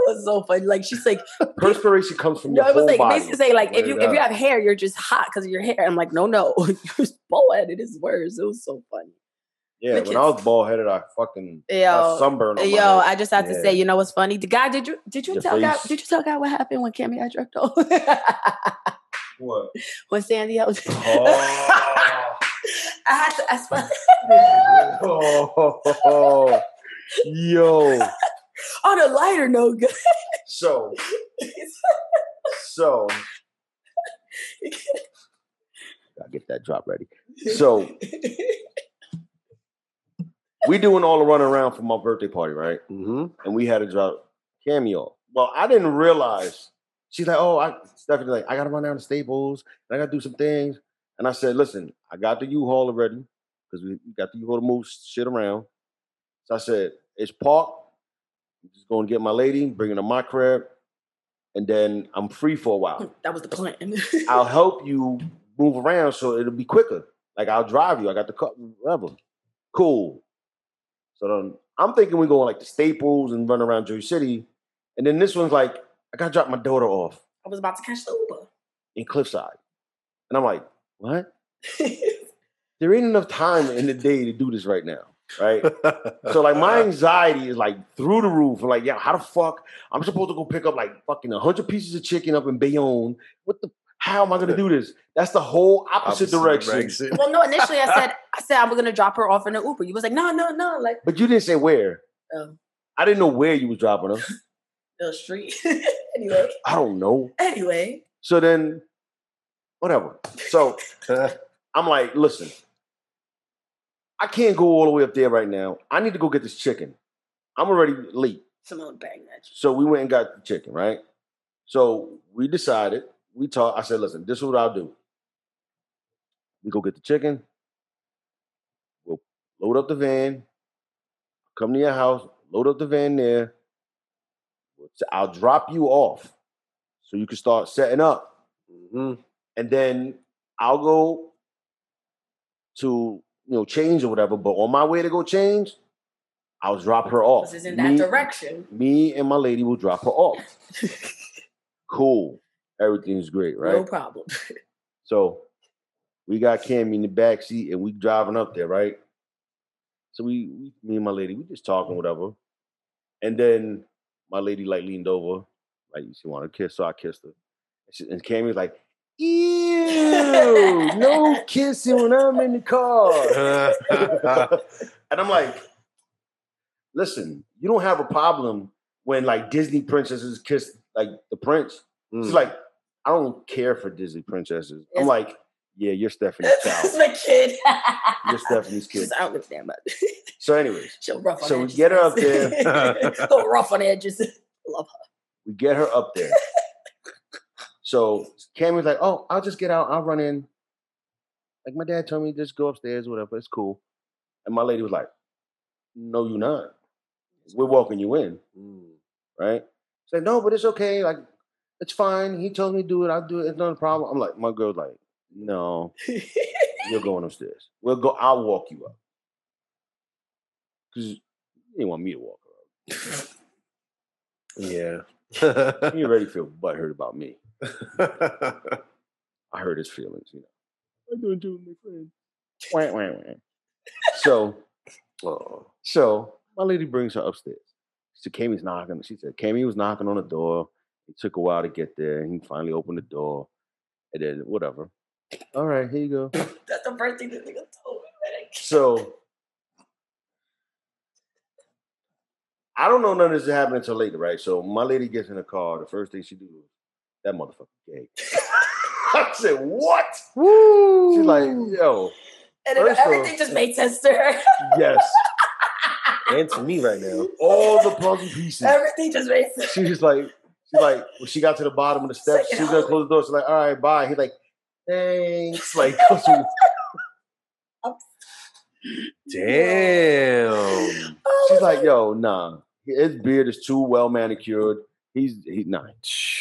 was so funny. Like she's like, Perspiration comes from no, your it was whole like body. basically saying like if Word you if you have hair, you're just hot because of your hair. I'm like, no, no, you're bald headed. It is worse. It was so funny. yeah, Look when I was bald headed, I fucking Yo, got sunburn on Yo, my head. I just had to say, you know what's funny? The guy, did you did you Your tell guy face. did you tell guy what happened when Cammy got jerked off? What? when Sandy I was Oh. I had to I swear oh, yo. on a lighter note, guys. So, so. Gotta get that drop ready. So we doing all the running around for my birthday party, right? Mm-hmm. And we had to drop Cammy. Well, I didn't realize. She's like, "Oh, I Stephanie's like, I gotta run down to Staples. And I gotta do some things." And I said, "Listen, I got the U-Haul already because we got the U-Haul to move shit around." So I said, "It's parked. I'm just gonna get my lady, bring her to my crib, and then I'm free for a while. that was the plan. I'll help you move around so it'll be quicker. Like I'll drive you. I got the car, whatever. Cool. So then I'm thinking we're going like the Staples and run around Jersey City, and then this one's like I gotta drop my daughter off I was about to catch the Uber. in Cliffside, and I'm like, what? There ain't enough time in the day to do this right now, right? So like my anxiety is like through the roof. I'm like, yeah, how the fuck? I'm supposed to go pick up like fucking hundred pieces of chicken up in Bayonne. What the? How am I gonna do this? That's the whole opposite, direction. well, no, initially I said I said I was gonna drop her off in an Uber. You was like, no, no, no, like But you didn't say where. Oh. I didn't know where you was dropping her. the street. Anyway, I don't know. anyway. So then, whatever. So I'm like, listen, I can't go all the way up there right now. I need to go get this chicken. I'm already late. Someone bang that. So we went and got the chicken, right? So we decided, we talked. I said, listen, this is what I'll do. We go get the chicken. We'll load up the van, come to your house, load up the van there. I'll drop you off so you can start setting up. Mhm. And then I'll go to you know change or whatever. But on my way to go change, I'll drop her off. This is in that Me- direction. Me and my lady will drop her off. cool. Everything's great, right? No problem. So we got Cammy in the back seat and we driving up there, right? So we, we me and my lady, we just talking, whatever. And then my lady like leaned over, like she wanted to kiss, so I kissed her. And, she, and Cammy's like, Ew, no kissing when I'm in the car. and I'm like, listen, you don't have a problem when like Disney princesses kiss like the prince. Mm. She's like, I don't care for Disney princesses. I'm like, yeah, you're Stephanie's child. That's my kid. You're Stephanie's kid. I don't give a damn about So, anyways, She'll rough on So we get her up there. Go rough on edges. Love her. we get her up there. so Cammy's like, oh, I'll just get out. I'll run in. Like my dad told me, just go upstairs, whatever. It's cool. And my lady was like, no, you're not. We're walking you in, Mm. right? Said, no, but it's okay. Like, it's fine. He told me to do it. I'll do it. It's not a problem. I'm like, my girl's like, no, you're going upstairs. We'll go. I'll walk you up. Because you didn't want me to walk her up. Yeah. You already feel butthurt about me. I hurt his feelings, you know. I don't do my friend. Wah, wah, wah. So, oh. so my lady brings her upstairs. So Cammy's knocking. She said Cammy was knocking on the door. It took a while to get there. He finally opened the door, and then whatever. All right, here you go. That's the first thing this nigga told me. So I don't know none of this is happening until later, right? So my lady gets in the car. The first thing she do is that motherfucker gay. I said, what? Woo. She's like, yo, And then First of all- everything just made sense to her. yes. and to me right now. All the puzzle pieces. everything just made sense. She was like, she's like, when she got to the bottom of the steps, Second she was gonna close the door. She's like, all right, bye. He's like, thanks. Like, Damn. she's like, yo, nah. His beard is too well manicured. He's he nah.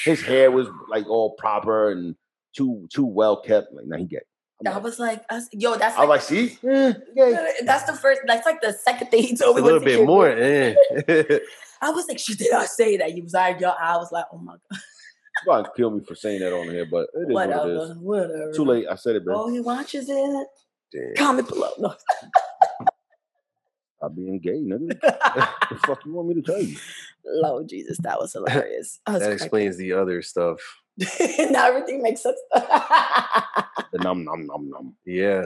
His hair was like all proper and too too well kept. Like, nah, he get. Like- was like, I was- yo, that's I was like, see, Eh, gay. that's the first, that's like the second thing he told me. a little bit more. eh. I was like, she did not say that. You was like, yo, I was like, oh my god, You probably kill me for saying that on here, but it is what it is. whatever, Too late. I said it, bro. Oh, he watches it. Damn. Comment below. No. Stop being gay, nigga. the fuck you want me to tell you? Lord Jesus, that was hilarious. I was That cracking. explains the other stuff. now everything makes sense. The num num num num. Yeah.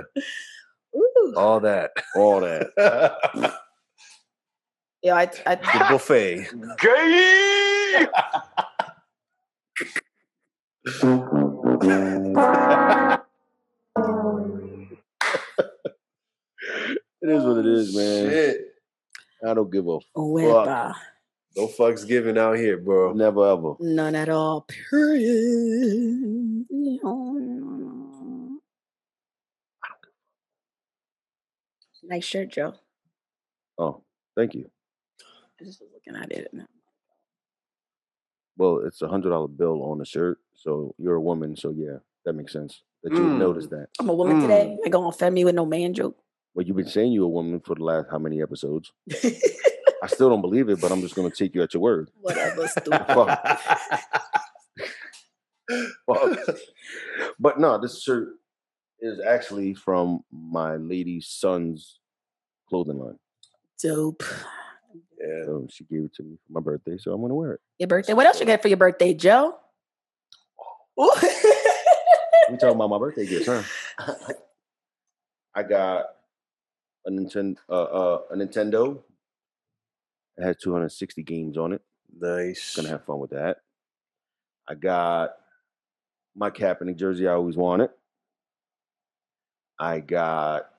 Ooh. All that. All that. Yeah, I, I, the buffet. Gay! It is what it is, man. Shit. I don't give a Wepa. Uh. No fucks given out here, bro. never ever. None at all. Period. Nice shirt, Joe. Oh, thank you. I just was looking at it. and- Well, it's a hundred dollar bill on the shirt, so you're a woman, so yeah, that makes sense. That you Mm. notice that. I'm a woman Mm. today. I gonna offend me with no man joke. Well, you've been saying you're a woman for the last how many episodes? I still don't believe it, but I'm just gonna take you at your word. Whatever, stupid. Fuck. Fuck. But no, this shirt is actually from my lady's son's clothing line. Dope. So she gave it to me for my birthday, so I'm gonna wear it. Your birthday. What else you get for your birthday, Joe? We talking about my birthday gifts, huh? I got a Nintendo, uh, uh, a Nintendo. It has 260 games on it. Nice. Gonna have fun with that. I got my cap and the jersey I always wanted. I got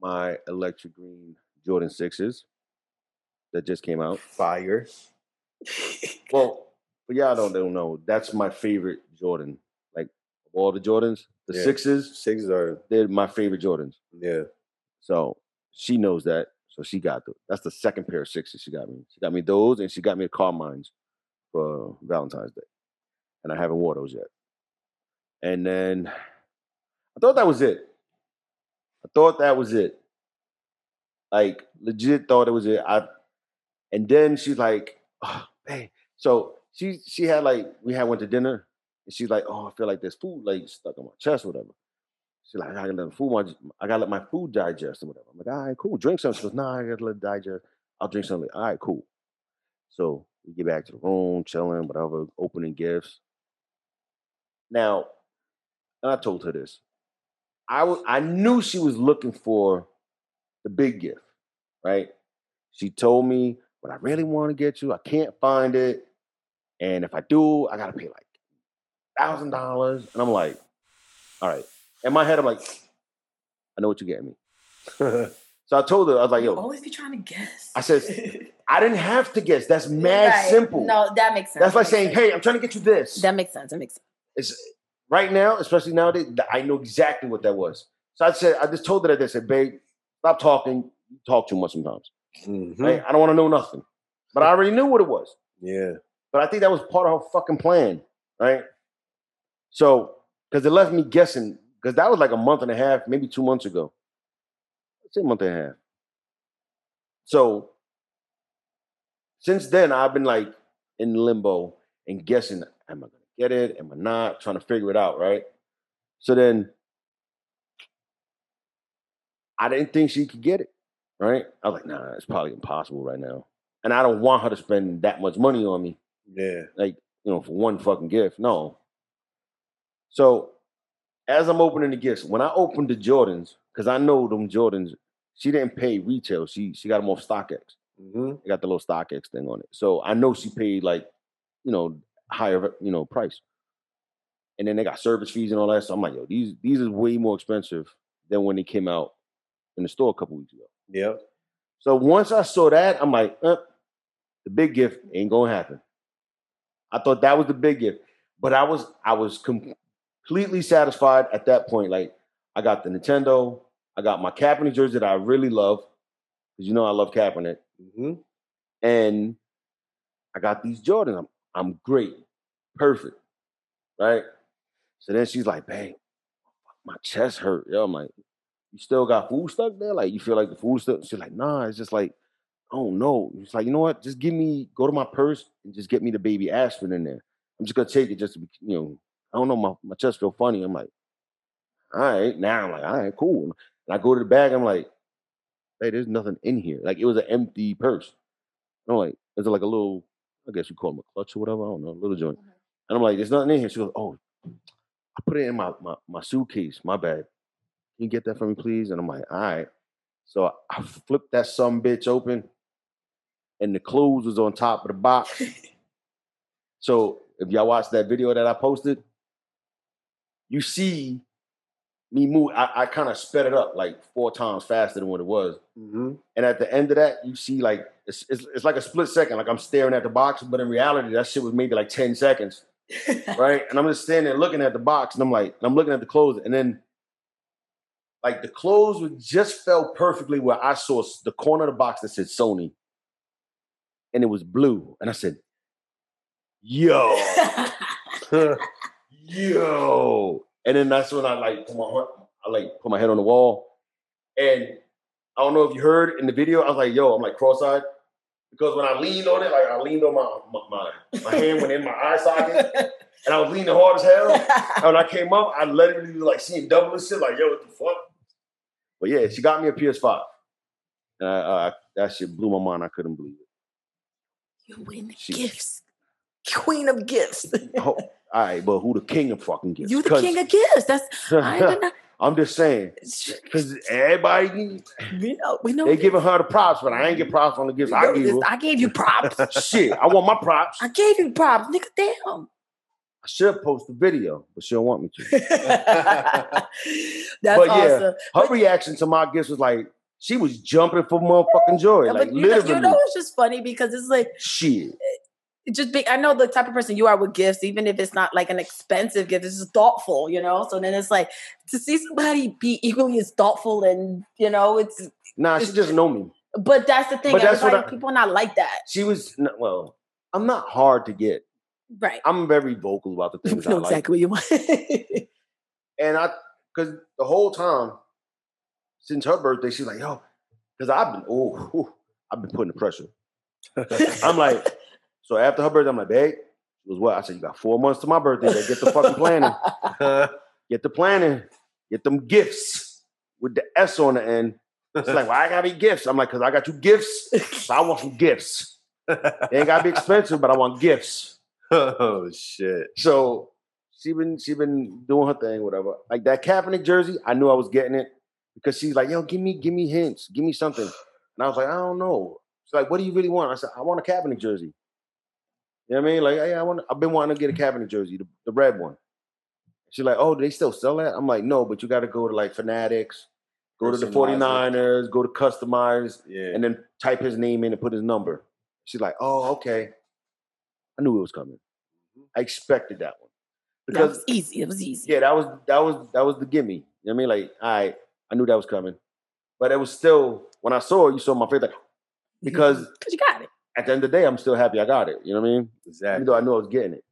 my electric green Jordan sixes that just came out. Fire. Well, but y'all don't, don't know. That's my favorite Jordan. Like of all the Jordans, the Yeah. sixes, Six are they're my favorite Jordans. yeah. So she knows that. So she got the that's the second pair of sixes she got me. She got me those and she got me a Carmine's for Valentine's Day. And I haven't wore those yet. And then I thought that was it. I thought that was it. Like legit thought it was it. I and then she's like, oh, hey. So she she had like we had went to dinner and she's like, oh, I feel like there's food like stuck on my chest or whatever. She's like, I gotta let food my, I gotta let my food digest or whatever. I'm like, all right, cool. Drink something. She goes, nah, I gotta let it digest. I'll drink something. All right, cool. So we get back to the room, chilling, whatever, opening gifts. Now, I told her this. I was I knew she was looking for the big gift, right? She told me, but I really want to get you. I can't find it. And if I do, I gotta pay like thousand dollars. And I'm like, all right. In my head, I'm like, I know what you're getting me. so I told her, I was like, You yo, always be trying to guess. I said, I didn't have to guess. That's mad Right. simple. No, that makes sense. That's like That saying, sense. hey, I'm trying to get you this. that makes sense. That makes sense. It's right now, especially nowadays, th- I know exactly what that was. So I said, I just told her that I said, babe, stop talking. You talk too much sometimes. Mhm. Right? I don't want to know nothing. But I already knew what it was. Yeah. But I think that was part of her fucking plan, right? So, because it left me guessing, because that was like a month and a half, maybe two months ago. Let's say a month and a half. So, since then, I've been like in limbo and guessing, am I gonna get it? Am I not? Trying to figure it out, right? So then I didn't think she could get it, right? I was like, nah, it's probably impossible right now. And I don't want her to spend that much money on me. Yeah. like you know for one fucking gift. No. So as i'm opening the gifts when i opened the jordans because i know them jordans she didn't pay retail. She she got them off StockX. Hmm they got the little StockX thing on it. So i know she paid like you know higher you know price. And then they got service fees and all that. So i'm like yo these these is way more expensive than when they came out in the store a couple weeks ago Yep. so once I saw that, I'm like, uh, the big gift ain't gonna happen. I thought that was the big gift, but I was I was completely satisfied at that point. Like I got the Nintendo, I got my Kaepernick jersey that I really love because you know I love Kaepernick, hmm and I got these Jordans. I'm I'm great, perfect, right? So then she's like, "Babe, my chest hurt." Yo, I'm like, "You still got food stuck there? Like you feel like the food stuck?" She's like, "Nah, it's just like." I don't know. It's like, you know what? Just give me, go to my purse and just get me the baby aspirin in there. I'm just gonna take it just to be, you know, I don't know, my, my chest feel funny. I'm like, all right, now I'm like, all right, cool. And I go to the bag, I'm like, hey, there's nothing in here. Like it was an empty purse. I'm like, is it like a little, I guess you call them a clutch or whatever. I don't know, a little joint. Mm-hmm. And I'm like, there's nothing in here. She goes, oh, I put it in my, my, my suitcase, my bag. Can you get that for me, please? And I'm like, all right. So I flipped that some bitch open, and the clothes was on top of the box. so if y'all watch that video that I posted, you see me move. I, I kind of sped it up like four times faster than what it was. hmm And at the end of that, you see like it's, it's it's like a split second. Like I'm staring at the box, but in reality, that shit was maybe like 10 seconds. right? And I'm just standing there looking at the box, and I'm like, I'm looking at the clothes, and then like the clothes would just fell perfectly where I saw the corner of the box that said Sony, and it was blue, and I said, "Yo, yo," and then that's when I like put my I like put my head on the wall, and I don't know if you heard in the video, I was like, "Yo," I'm like cross-eyed. Because when I leaned on it, like I leaned on my my, my, my hand went in my eye socket, and I was leaning hard as hell. And when I came up, I literally was like seeing double and shit, like, yo, what the fuck? But yeah, she got me a PS5. And I, uh, that shit blew my mind. I couldn't believe it. you win She- gifts. Queen of gifts. Oh, all right, but who the king of fucking gifts? you the king of gifts. That's I I'm just saying, because everybody, we know we know they giving her the props, but I ain't get props on the gifts I gave this. I gave you props. Shit, I want my props. I gave you props, nigga. Damn. Should post the video, but she don't want me to. That's But yeah, awesome. Her But- reaction to my gifts was like, she was jumping for motherfucking joy. Yeah, like you know, literally. you know, it's just funny because it's like shit. Eh, just be. I know the type of person you are with gifts, even if it's not like an expensive gift, it's just thoughtful, you know. So then it's like to see somebody be equally as thoughtful, and you know, it's. Nah, she just know me. But that's the thing. But that's what I- people are not like that, She was well. I'm not hard to get. Right? I'm very vocal about the You things I know like, exactly what you want. and I because the whole time since her birthday, she's like, yo, because I've been, oh, whew, I've been putting the pressure. I'm like, so after her birthday, I'm like, babe, it was what? I said, you got four months to my birthday. Like, get the fucking planning. Get the planning. Get them gifts with the S on the end. It's like, why I gotta be gifts? I'm like, because I got you gifts. So I want some gifts. They ain't gotta be expensive, but I want gifts. Oh shit. So she been she been doing her thing, whatever. Like that Kaepernick jersey, I knew I was getting it because she's like, yo, give me, give me hints, give me something. And I was like, I don't know. She's like, what do you really want? I said, I want a Kaepernick jersey. You know what I mean? Like, hey, I want I've been wanting to get a Kaepernick jersey, the, the red one. She's like, oh, do they still sell that? I'm like, no, but you got to go to like Fanatics, go to the Personalize it. 49ers, go to Customize, Yeah. and then type his name in and put his number. She's like, oh, okay. I knew it was coming. Mm-hmm. I expected that one. that Because was easy. It was easy. yeah, that was that was that was the gimme. You know what I mean? Like, all right, I knew that was coming. But it was still when I saw it, you saw my face like because Because you got it. at the end of the day, I'm still happy I got it. You know what I mean? Even exactly. though I knew I was getting it.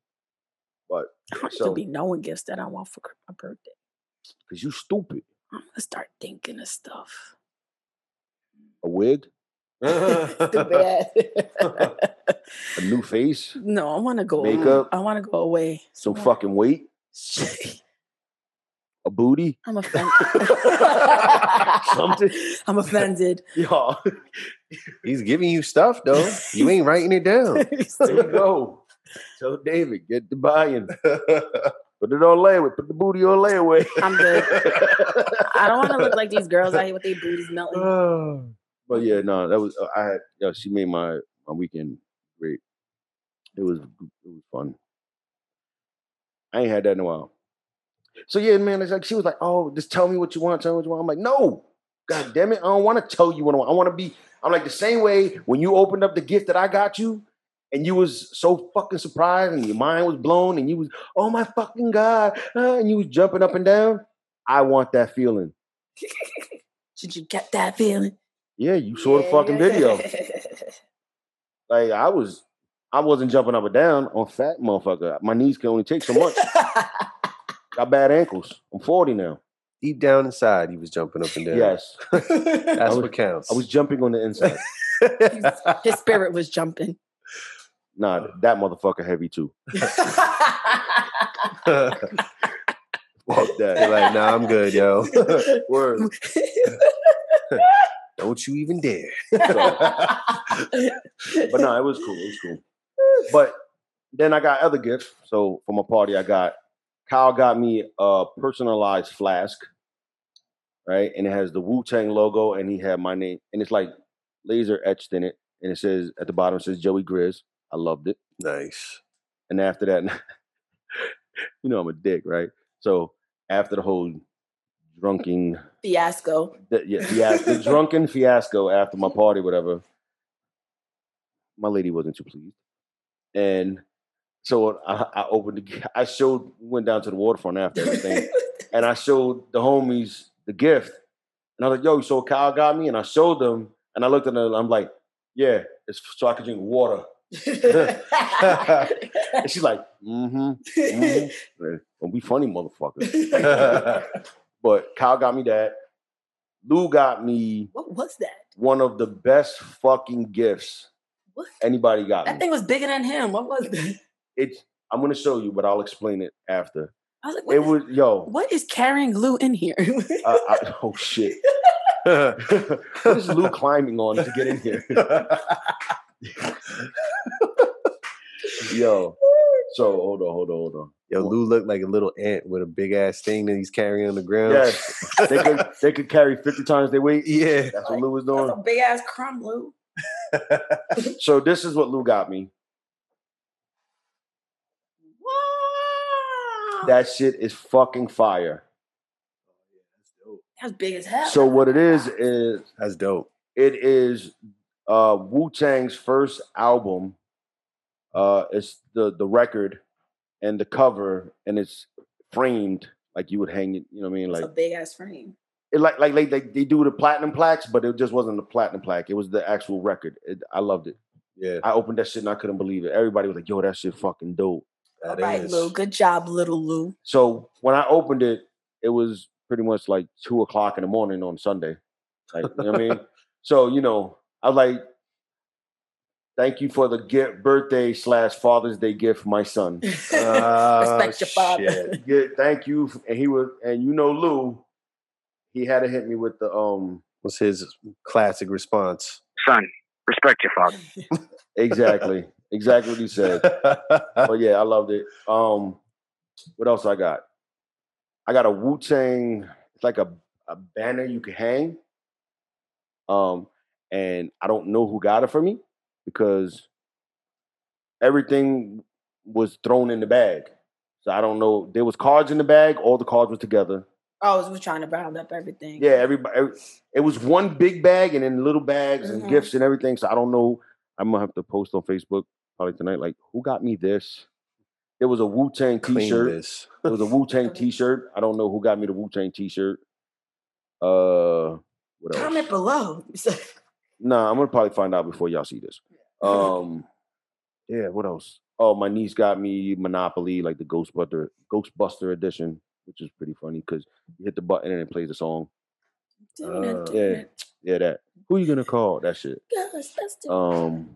But I so to be knowing gifts that I want for my birthday. because you stupid. I'm gonna start thinking of stuff. A wig, A new face, no, I want to go. Makeup. I want to go away. some wanna- fucking weight, a booty, I'm offended. something. I'm offended. Y'all. He's giving you stuff though. You ain't writing it down. there you go. Tell David, get the buy-in. Put it on layaway. Put the booty on layaway. I'm good. I don't want to look like these girls out here with their booties melting. But yeah, no, that was uh, I had. Yo, she made my my weekend great. It was it was fun. I ain't had that in a while. So yeah, man, it's like she was like, "Oh, just tell me what you want. Tell me what you want." I'm like, "No, god damn it, I don't want to tell you what I want. I want to be." I'm like the same way when you opened up the gift that I got you, and you was so fucking surprised, and your mind was blown, and you was, "Oh my fucking god," uh, and you was jumping up and down. I want that feeling. Did you get that feeling? Yeah, you saw the fucking video. Like I was, I wasn't jumping up and down on fat motherfucker. My knees can only take so much. Got bad ankles. I'm 40 now. Deep down inside, he was jumping up and down. Yes, That's was- what counts. I was jumping on the inside. His spirit was jumping. nah, that motherfucker heavy too. Fuck You're that. like, nah, I'm good, yo. Word. Don't you even dare. But no, it was cool. It was cool. But then I got other gifts. So for my party, I got Kyle got me a personalized flask, right? And it has the Wu Tang logo, and he had my name, and it's like laser etched in it, and it says at the bottom it says Joey Grizz. I loved it. Nice. And after that, you know I'm a dick, right? So after the whole drunken Fiasco. the, yeah, yeah, the drunken fiasco after my party, whatever. My lady wasn't too pleased, and so I, I opened. The, I showed. Went down to the waterfront after everything, and I showed the homies the gift, and I was like, "Yo, so Kyle got me," and I showed them, and I looked at them. I'm like, "Yeah, it's so I can drink water." And she's like, "Mm-hmm, mm-hmm. Don't be funny, motherfucker." But Kyle got me that. Lou got me what was that? one of the best fucking gifts What? anybody got That me. thing was bigger than him. What was that? It's I'm gonna show you, but I'll explain it after. I was like, what, It is, was yo. what is carrying Lou in here? I, I, oh shit! what is Lou climbing on to get in here? Yo. So hold on, hold on, hold on. Yo, Lou looked like a little ant with a big ass thing that he's carrying on the ground. Yes, they could they could carry fifty times their weight. Yeah. That's what Lou was That's doing. a big ass crumb, Lou. So this is what Lou got me. Wow. That shit is fucking fire. That's big as hell. So what it is is That's dope. it is uh Wu Tang's first album. Uh it's the the record and the cover and it's framed like you would hang it, you know what I mean? It's Like a big ass frame. it like like like they, they do the platinum plaques, but it just wasn't the platinum plaque. It was the actual record. It, I loved it. Yeah. I opened that shit and I couldn't believe it. Everybody was like, "Yo, that shit fucking dope." All that right, is- Lou. Good job, little Lou. So when I opened it, it was pretty much like two o'clock in the morning on Sunday. Like, you know what I mean? So, you know, I was like, thank you for the gift, birthday slash Father's Day gift for my son. Ah, Respect your father. Yeah, thank you. And he was, and you know, Lou, he had to hit me with the um What's his classic response? Son, respect your father. exactly, exactly what he said. But yeah, I loved it. Um, what else I got? I got a Wu Tang. It's like a a banner you can hang. Um, and I don't know who got it for me because everything was thrown in the bag. So I don't know. There was cards in the bag. All the cards were together. Oh, I was trying to round up everything. Yeah, everybody. every- It was one big bag and then little bags and Mhm. gifts and everything. So I don't know. I'm gonna have to post on Facebook probably tonight. Like, who got me this? It was a Wu Tang T-shirt. this. It was a Wu Tang T-shirt. I don't know who got me the Wu Tang T-shirt. Uh, what else? Comment below. Nah, I'm gonna probably find out before y'all see this. Um, yeah. What else? Oh, my niece got me Monopoly, like the Ghostbuster Ghostbuster edition, which is pretty funny because you hit the button and it plays the song. Uh, Yeah, yeah, that. Who are you gonna call? That shit. Um,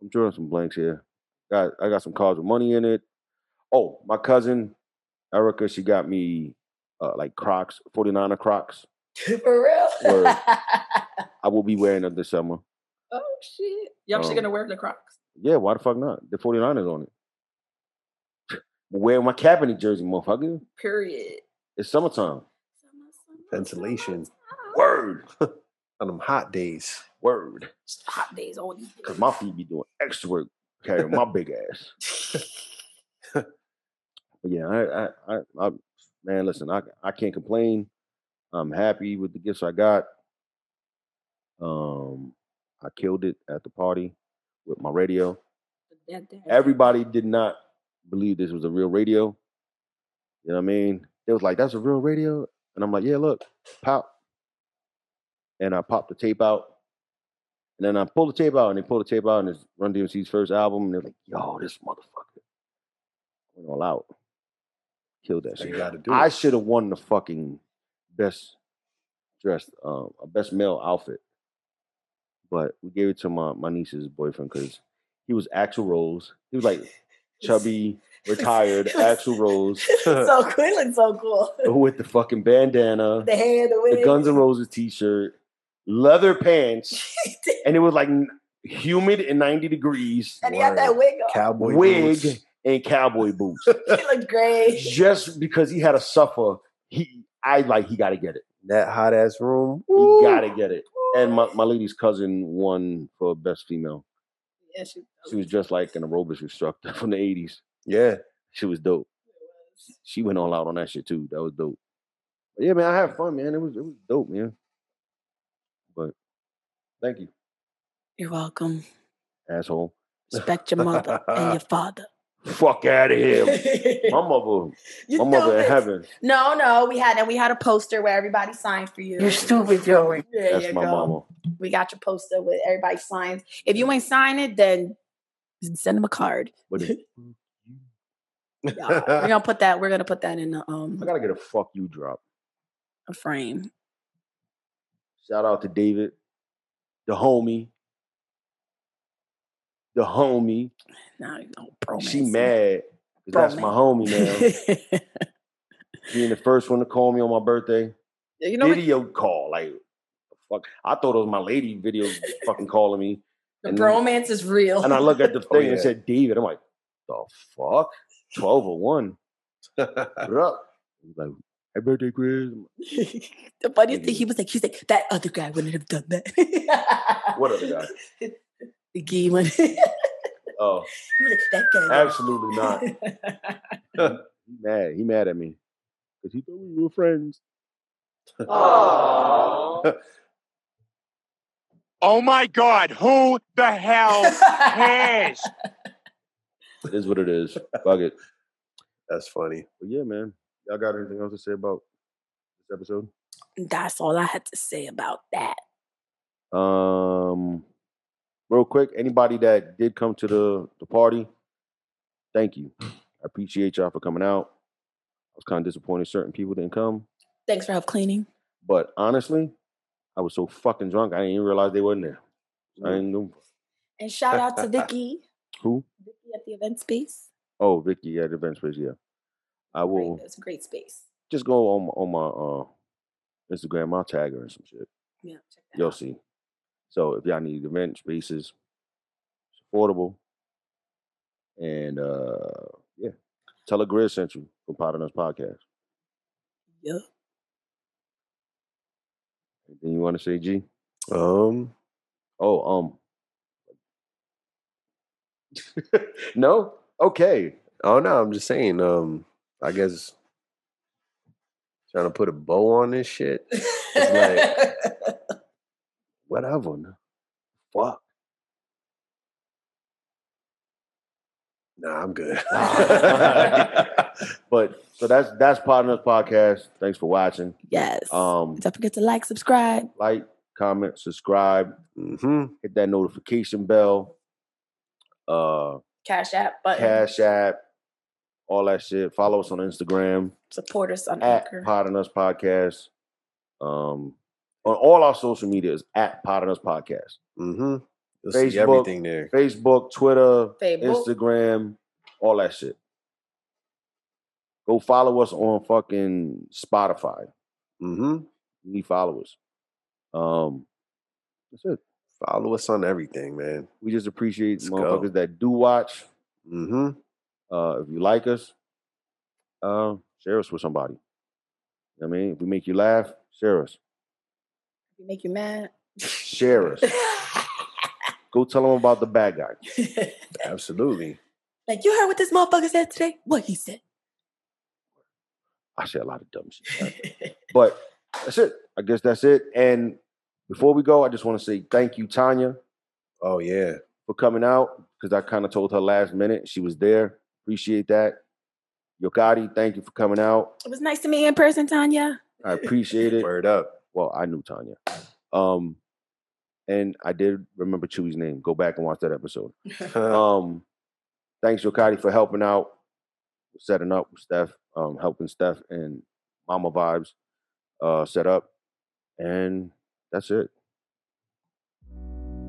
I'm drawing some blanks here. Got I got some cards with money in it. Oh, my cousin Erica, she got me uh, like Crocs, 49er Crocs. For real? I will be wearing them this summer. Oh shit! You actually Um, gonna wear the Crocs? Yeah, why the fuck not? The 49ers on it. Wear my Kaepernick jersey, motherfucker. Period. It's summertime. Ventilation. Word. On them hot days. Word. Just hot days all these. Cause my feet be doing extra work carrying my big ass. But yeah, I, I, I, I, man, listen, I, I can't complain. I'm happy with the gifts I got. Um, I killed it at the party with my radio. Everybody did not believe this was a real radio. You know what I mean? They was like, "That's a real radio," and I'm like, "Yeah, look, pop." And I popped the tape out, and then I pulled the tape out, and they pulled the tape out, and it's Run DMC's first album, and they're like, "Yo, this motherfucker went all out, killed that So shit." got to do I should have won the fucking best dressed, um, a best male outfit, but we gave it to my my niece's boyfriend because he was Axl Rose. He was like chubby, retired Axl Rose so cool. He looked so cool. with the fucking bandana, The hair, the wig. the Guns N' Roses t-shirt, leather pants, and it was like humid and 90 degrees, and he had that wig on. Cowboy wig boots. and cowboy boots. he looked great. Just because he had a suffer, he I like he got to get it. That hot ass room. He got to get it. And my, my lady's cousin won for best female. Yeah, she, She was just like an aerobics instructor from the 80s. Yeah. She was dope. She went all out on that shit too. That was dope. But yeah, man, I had fun, man. It was it was dope, man. But thank you, You're welcome. asshole. Respect your mother and your father. Fuck out of here. My mother, You my mother in heaven. No, no, we had and we had a poster where everybody signed for you. You're stupid, Joey. There That's you my go. mama. We got your poster with everybody signs. If you ain't sign it, then send them a card. But it- Yeah, we're gonna put that. We're gonna put that in the um I gotta get a fuck you drop. a frame. Shout out to David, the homie. The homie. Now you know, bromance. She mad. 'cause That's my homie now. Being the first one to call me on my birthday. you know what? video call. Like, fuck. I thought it was my lady video fucking calling me. The and- bromance is real. And I look at the oh, thing Oh, and yeah. it said David. I'm like, the fuck? 12 or 1. What up? He's like, hey, birthday, Grizz. The funniest thing he was like, he's like, that other guy wouldn't have done that. what other guy? The gay one. he Oh, like, that guy. absolutely not. He mad. He mad at me. Because he thought we were friends. Aww. Oh my God, who the hell cares? It is what it is. Fuck it. That's funny. But yeah, man. Y'all got anything else to say about this episode? That's all I had to say about that. Um, real quick, anybody that did come to the the party, thank you. I appreciate y'all for coming out. I was kind of disappointed certain people didn't come, Thanks for help cleaning. but honestly, I was so fucking drunk, I didn't even realize they wasn't there. I didn't know And shout out to Vicky. who. Vicky at the event space. Oh, Vicky at the event space. Yeah, I Great. will It's a great space. just go on my- on my uh Instagram. I'll tag her and some shit. Yeah, check that You'll out. see. So if y'all need event spaces, it's affordable. And uh yeah. Tell her Grizz sent you from Poddin Us podcast. Yeah. Anything you want to say, G? Um, Oh, um. no? Okay. oh no, I'm just saying. Um, I guess trying to put a bow on this shit. Whatever. no. Fuck. Nah, I'm good. But so that's that's Poddin Us podcast. Thanks for watching. yes. Um Don't forget to like, subscribe. like, comment, subscribe, hmm hit that notification bell. Uh Cash app button. Cash App, all that shit. Follow us on Instagram Support us on at Anchor. Pod on Us Podcast. Um, on all our social medias at Poddin Us Podcast. hmm You'll Facebook. see everything there. Facebook, Twitter, Facebook. Instagram, all that shit. Go follow us on fucking Spotify. Mm hmm We need followers. Um, that's it. Follow us on everything, man. We just appreciate Let's go. motherfuckers that do watch. Mm-hmm. Uh, if you like us, uh, share us with somebody. I mean, if we make you laugh, share us. We make you mad. Share us. Go tell them about the bad guy. Absolutely. like you heard what this motherfucker said today? What he said. I say a lot of dumb shit. But that's it. I guess that's it. And before we go, I just want to say thank you, Tanya, Oh yeah. for coming out because I kind of told her last minute. She was there. Appreciate that. Yokati, thank you for coming out. It was nice to meet you in person, Tanya. I appreciate it. Word up. Well, I knew Tanya. Um, and I did remember Chewy's name. Go back and watch that episode. Um, thanks, Yokati, for helping out, setting up with Steph, um, helping Steph and Mama Vibes uh, set up. And that's it.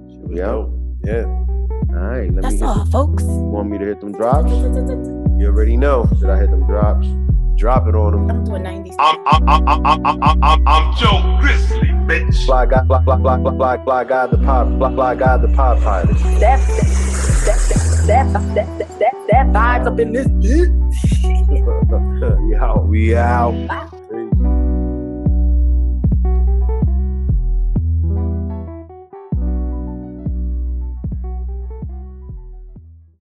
Shit was Yeah. dope. Yeah. All right. Let That's me hit all, the- folks. want me to hit them drops? You already know. Should I hit them drops? Drop it on them. I'm doing 90s. I'm I'm I'm I'm I'm I'm I'm, I'm Joe Grizzly, bitch. Fly guy, fly, fly, fly, fly, fly, fly guy, the pop, fly, fly guy, the pop pilot. That, that, that, that, that, that, that, that vibes up in this. we out. We out. Bye.